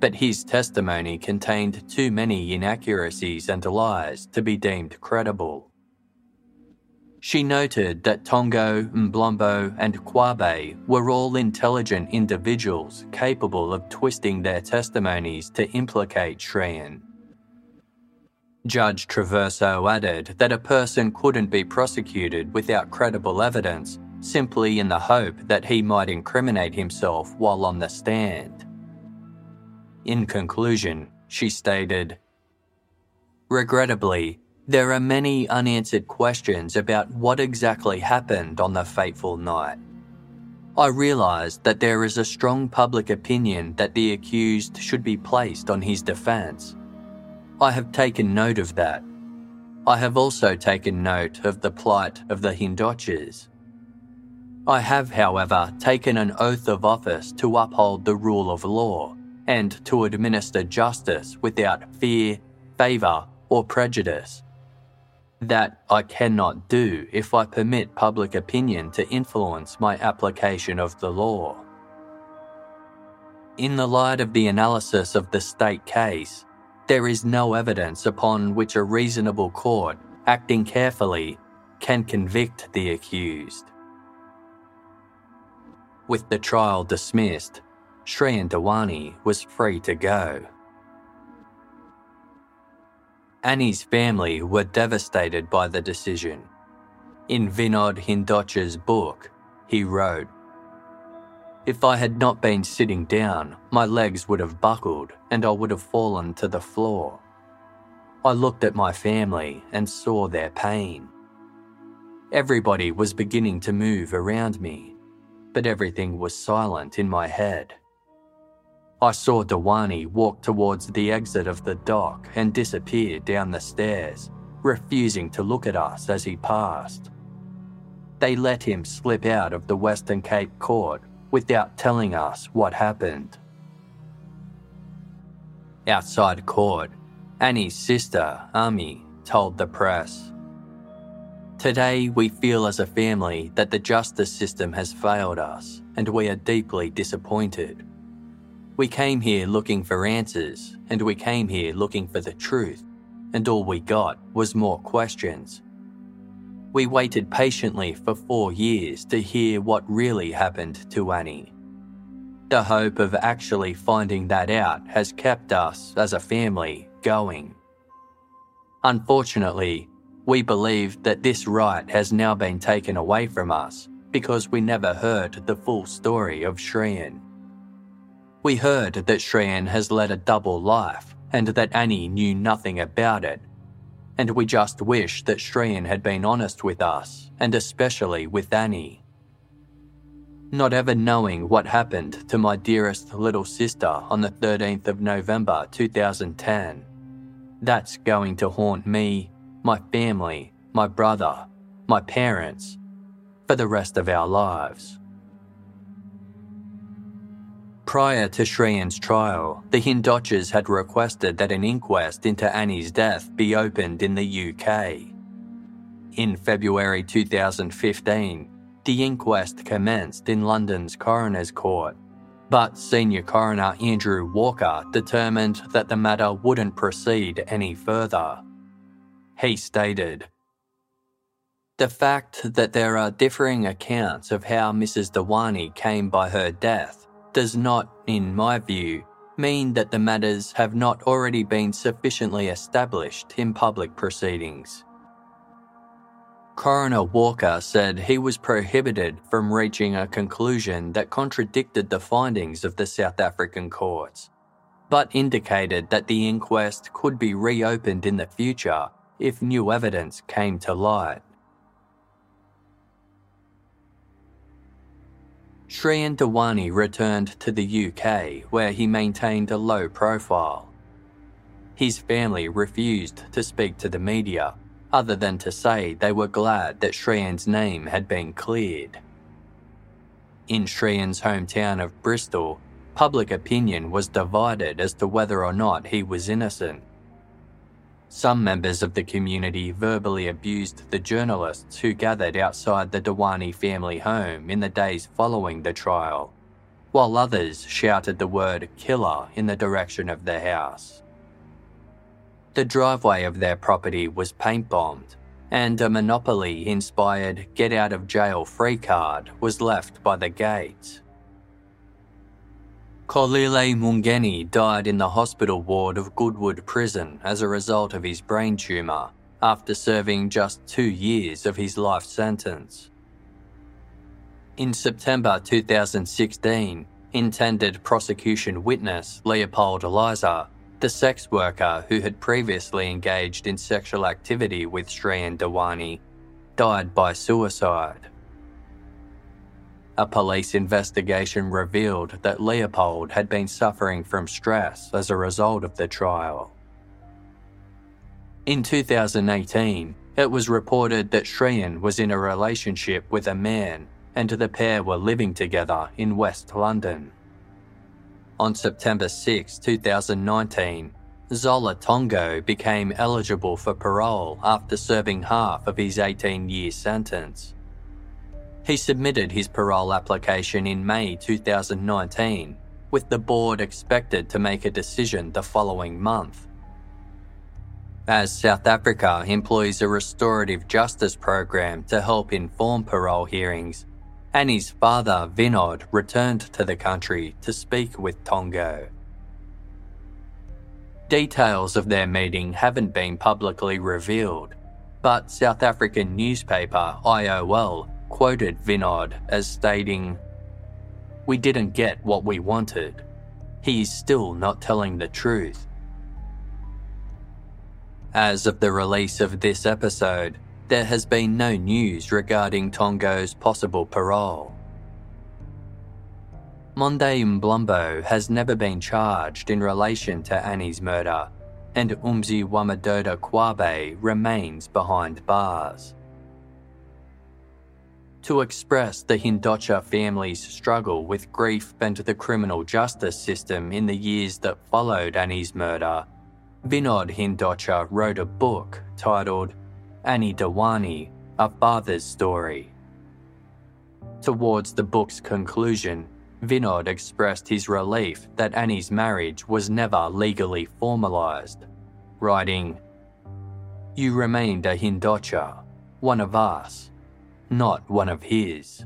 but his testimony contained too many inaccuracies and lies to be deemed credible. She noted that Tongo, Mbolombo, and Qwabe were all intelligent individuals capable of twisting their testimonies to implicate Shrien. Judge Traverso added that a person couldn't be prosecuted without credible evidence simply in the hope that he might incriminate himself while on the stand. In conclusion, she stated Regrettably, there are many unanswered questions about what exactly happened on the fateful night. I realise that there is a strong public opinion that the accused should be placed on his defence. I have taken note of that. I have also taken note of the plight of the Hindochas. I have, however, taken an oath of office to uphold the rule of law and to administer justice without fear, favour, or prejudice. That I cannot do if I permit public opinion to influence my application of the law. In the light of the analysis of the state case, there is no evidence upon which a reasonable court, acting carefully, can convict the accused. With the trial dismissed, Shrien Dewani was free to go. Annie's family were devastated by the decision. In Vinod Hindocha's book, he wrote, If I had not been sitting down, my legs would have buckled and I would have fallen to the floor. I looked at my family and saw their pain. Everybody was beginning to move around me, but everything was silent in my head. I saw Dewani walk towards the exit of the dock and disappear down the stairs, refusing to look at us as he passed. They let him slip out of the Western Cape Court without telling us what happened. Outside court, Annie's sister, Ami, told the press. Today, we feel as a family that the justice system has failed us, and we are deeply disappointed. We came here looking for answers, and we came here looking for the truth, and all we got was more questions. We waited patiently for four years to hear what really happened to Annie. The hope of actually finding that out has kept us, as a family, going. Unfortunately, we believe that this right has now been taken away from us because we never heard the full story of Shrien. We heard that Shrien has led a double life and that Annie knew nothing about it. And we just wish that Shrien had been honest with us, and especially with Annie. Not ever knowing what happened to my dearest little sister on the 13th of November 2010 that's going to haunt me, my family, my brother, my parents, for the rest of our lives. Prior to Shrien's trial, the Hindochas had requested that an inquest into Annie's death be opened in the UK. In February 2015, the inquest commenced in London's Coroner's Court but Senior Coroner Andrew Walker determined that the matter wouldn't proceed any further. He stated, The fact that there are differing accounts of how Mrs. Dewani came by her death does not, in my view, mean that the matters have not already been sufficiently established in public proceedings. Coroner Walker said he was prohibited from reaching a conclusion that contradicted the findings of the South African courts, but indicated that the inquest could be reopened in the future if new evidence came to light. Shrien Dewani returned to the UK where he maintained a low profile. His family refused to speak to the media other than to say they were glad that Shrien's name had been cleared. In Shrien's hometown of Bristol, public opinion was divided as to whether or not he was innocent. Some members of the community verbally abused the journalists who gathered outside the Dewani family home in the days following the trial, while others shouted the word killer in the direction of the house. The driveway of their property was paint bombed, and a Monopoly inspired get out of jail free card was left by the gate. Xolile Mngeni died in the hospital ward of Goodwood Prison as a result of his brain tumour after serving just two years of his life sentence. In September 2016, intended prosecution witness Leopold Leisa the sex worker who had previously engaged in sexual activity with Shrien Dewani died by suicide. A police investigation revealed that Leopold had been suffering from stress as a result of the trial. In 2018, it was reported that Shrien was in a relationship with a man and the pair were living together in West London. On September 6, 2019, Zola Tongo became eligible for parole after serving half of his 18 year sentence. He submitted his parole application in May 2019, with the board expected to make a decision the following month. As South Africa employs a restorative justice program to help inform parole hearings, Annie's father, Vinod, returned to the country to speak with Tongo. Details of their meeting haven't been publicly revealed, but South African newspaper IOL quoted Vinod as stating, We didn't get what we wanted. He's still not telling the truth. As of the release of this episode, there has been no news regarding Tongo's possible parole. Monde Mbolombo has never been charged in relation to Annie's murder, and Mziwamadoda Qwabe remains behind bars. To express the Hindocha family's struggle with grief and the criminal justice system in the years that followed Annie's murder, Vinod Hindocha wrote a book titled Annie Dewani, A Father's Story. Towards the book's conclusion, Vinod expressed his relief that Annie's marriage was never legally formalised, writing, You remained a Hindocha, one of us, not one of his.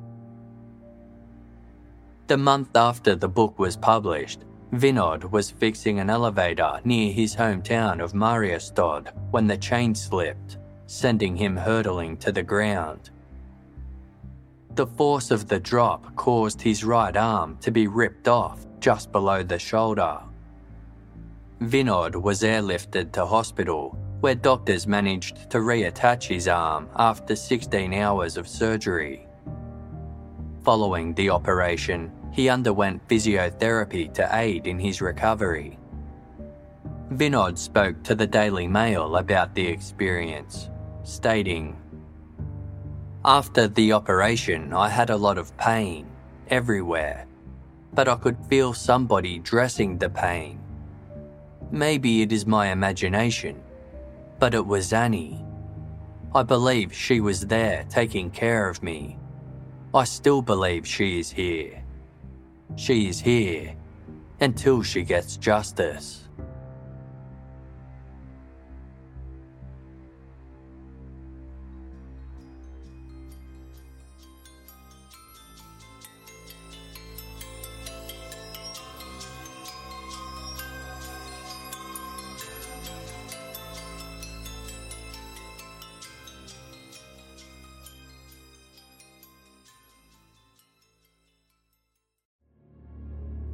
The month after the book was published, Vinod was fixing an elevator near his hometown of Mariestad when the chain slipped, sending him hurtling to the ground. The force of the drop caused his right arm to be ripped off just below the shoulder. Vinod was airlifted to hospital, where doctors managed to reattach his arm after 16 hours of surgery. Following the operation, he underwent physiotherapy to aid in his recovery. Vinod spoke to the Daily Mail about the experience, stating, after the operation, I had a lot of pain everywhere, but I could feel somebody dressing the pain. Maybe it is my imagination, but it was Annie. I believe she was there taking care of me. I still believe she is here. She is here until she gets justice.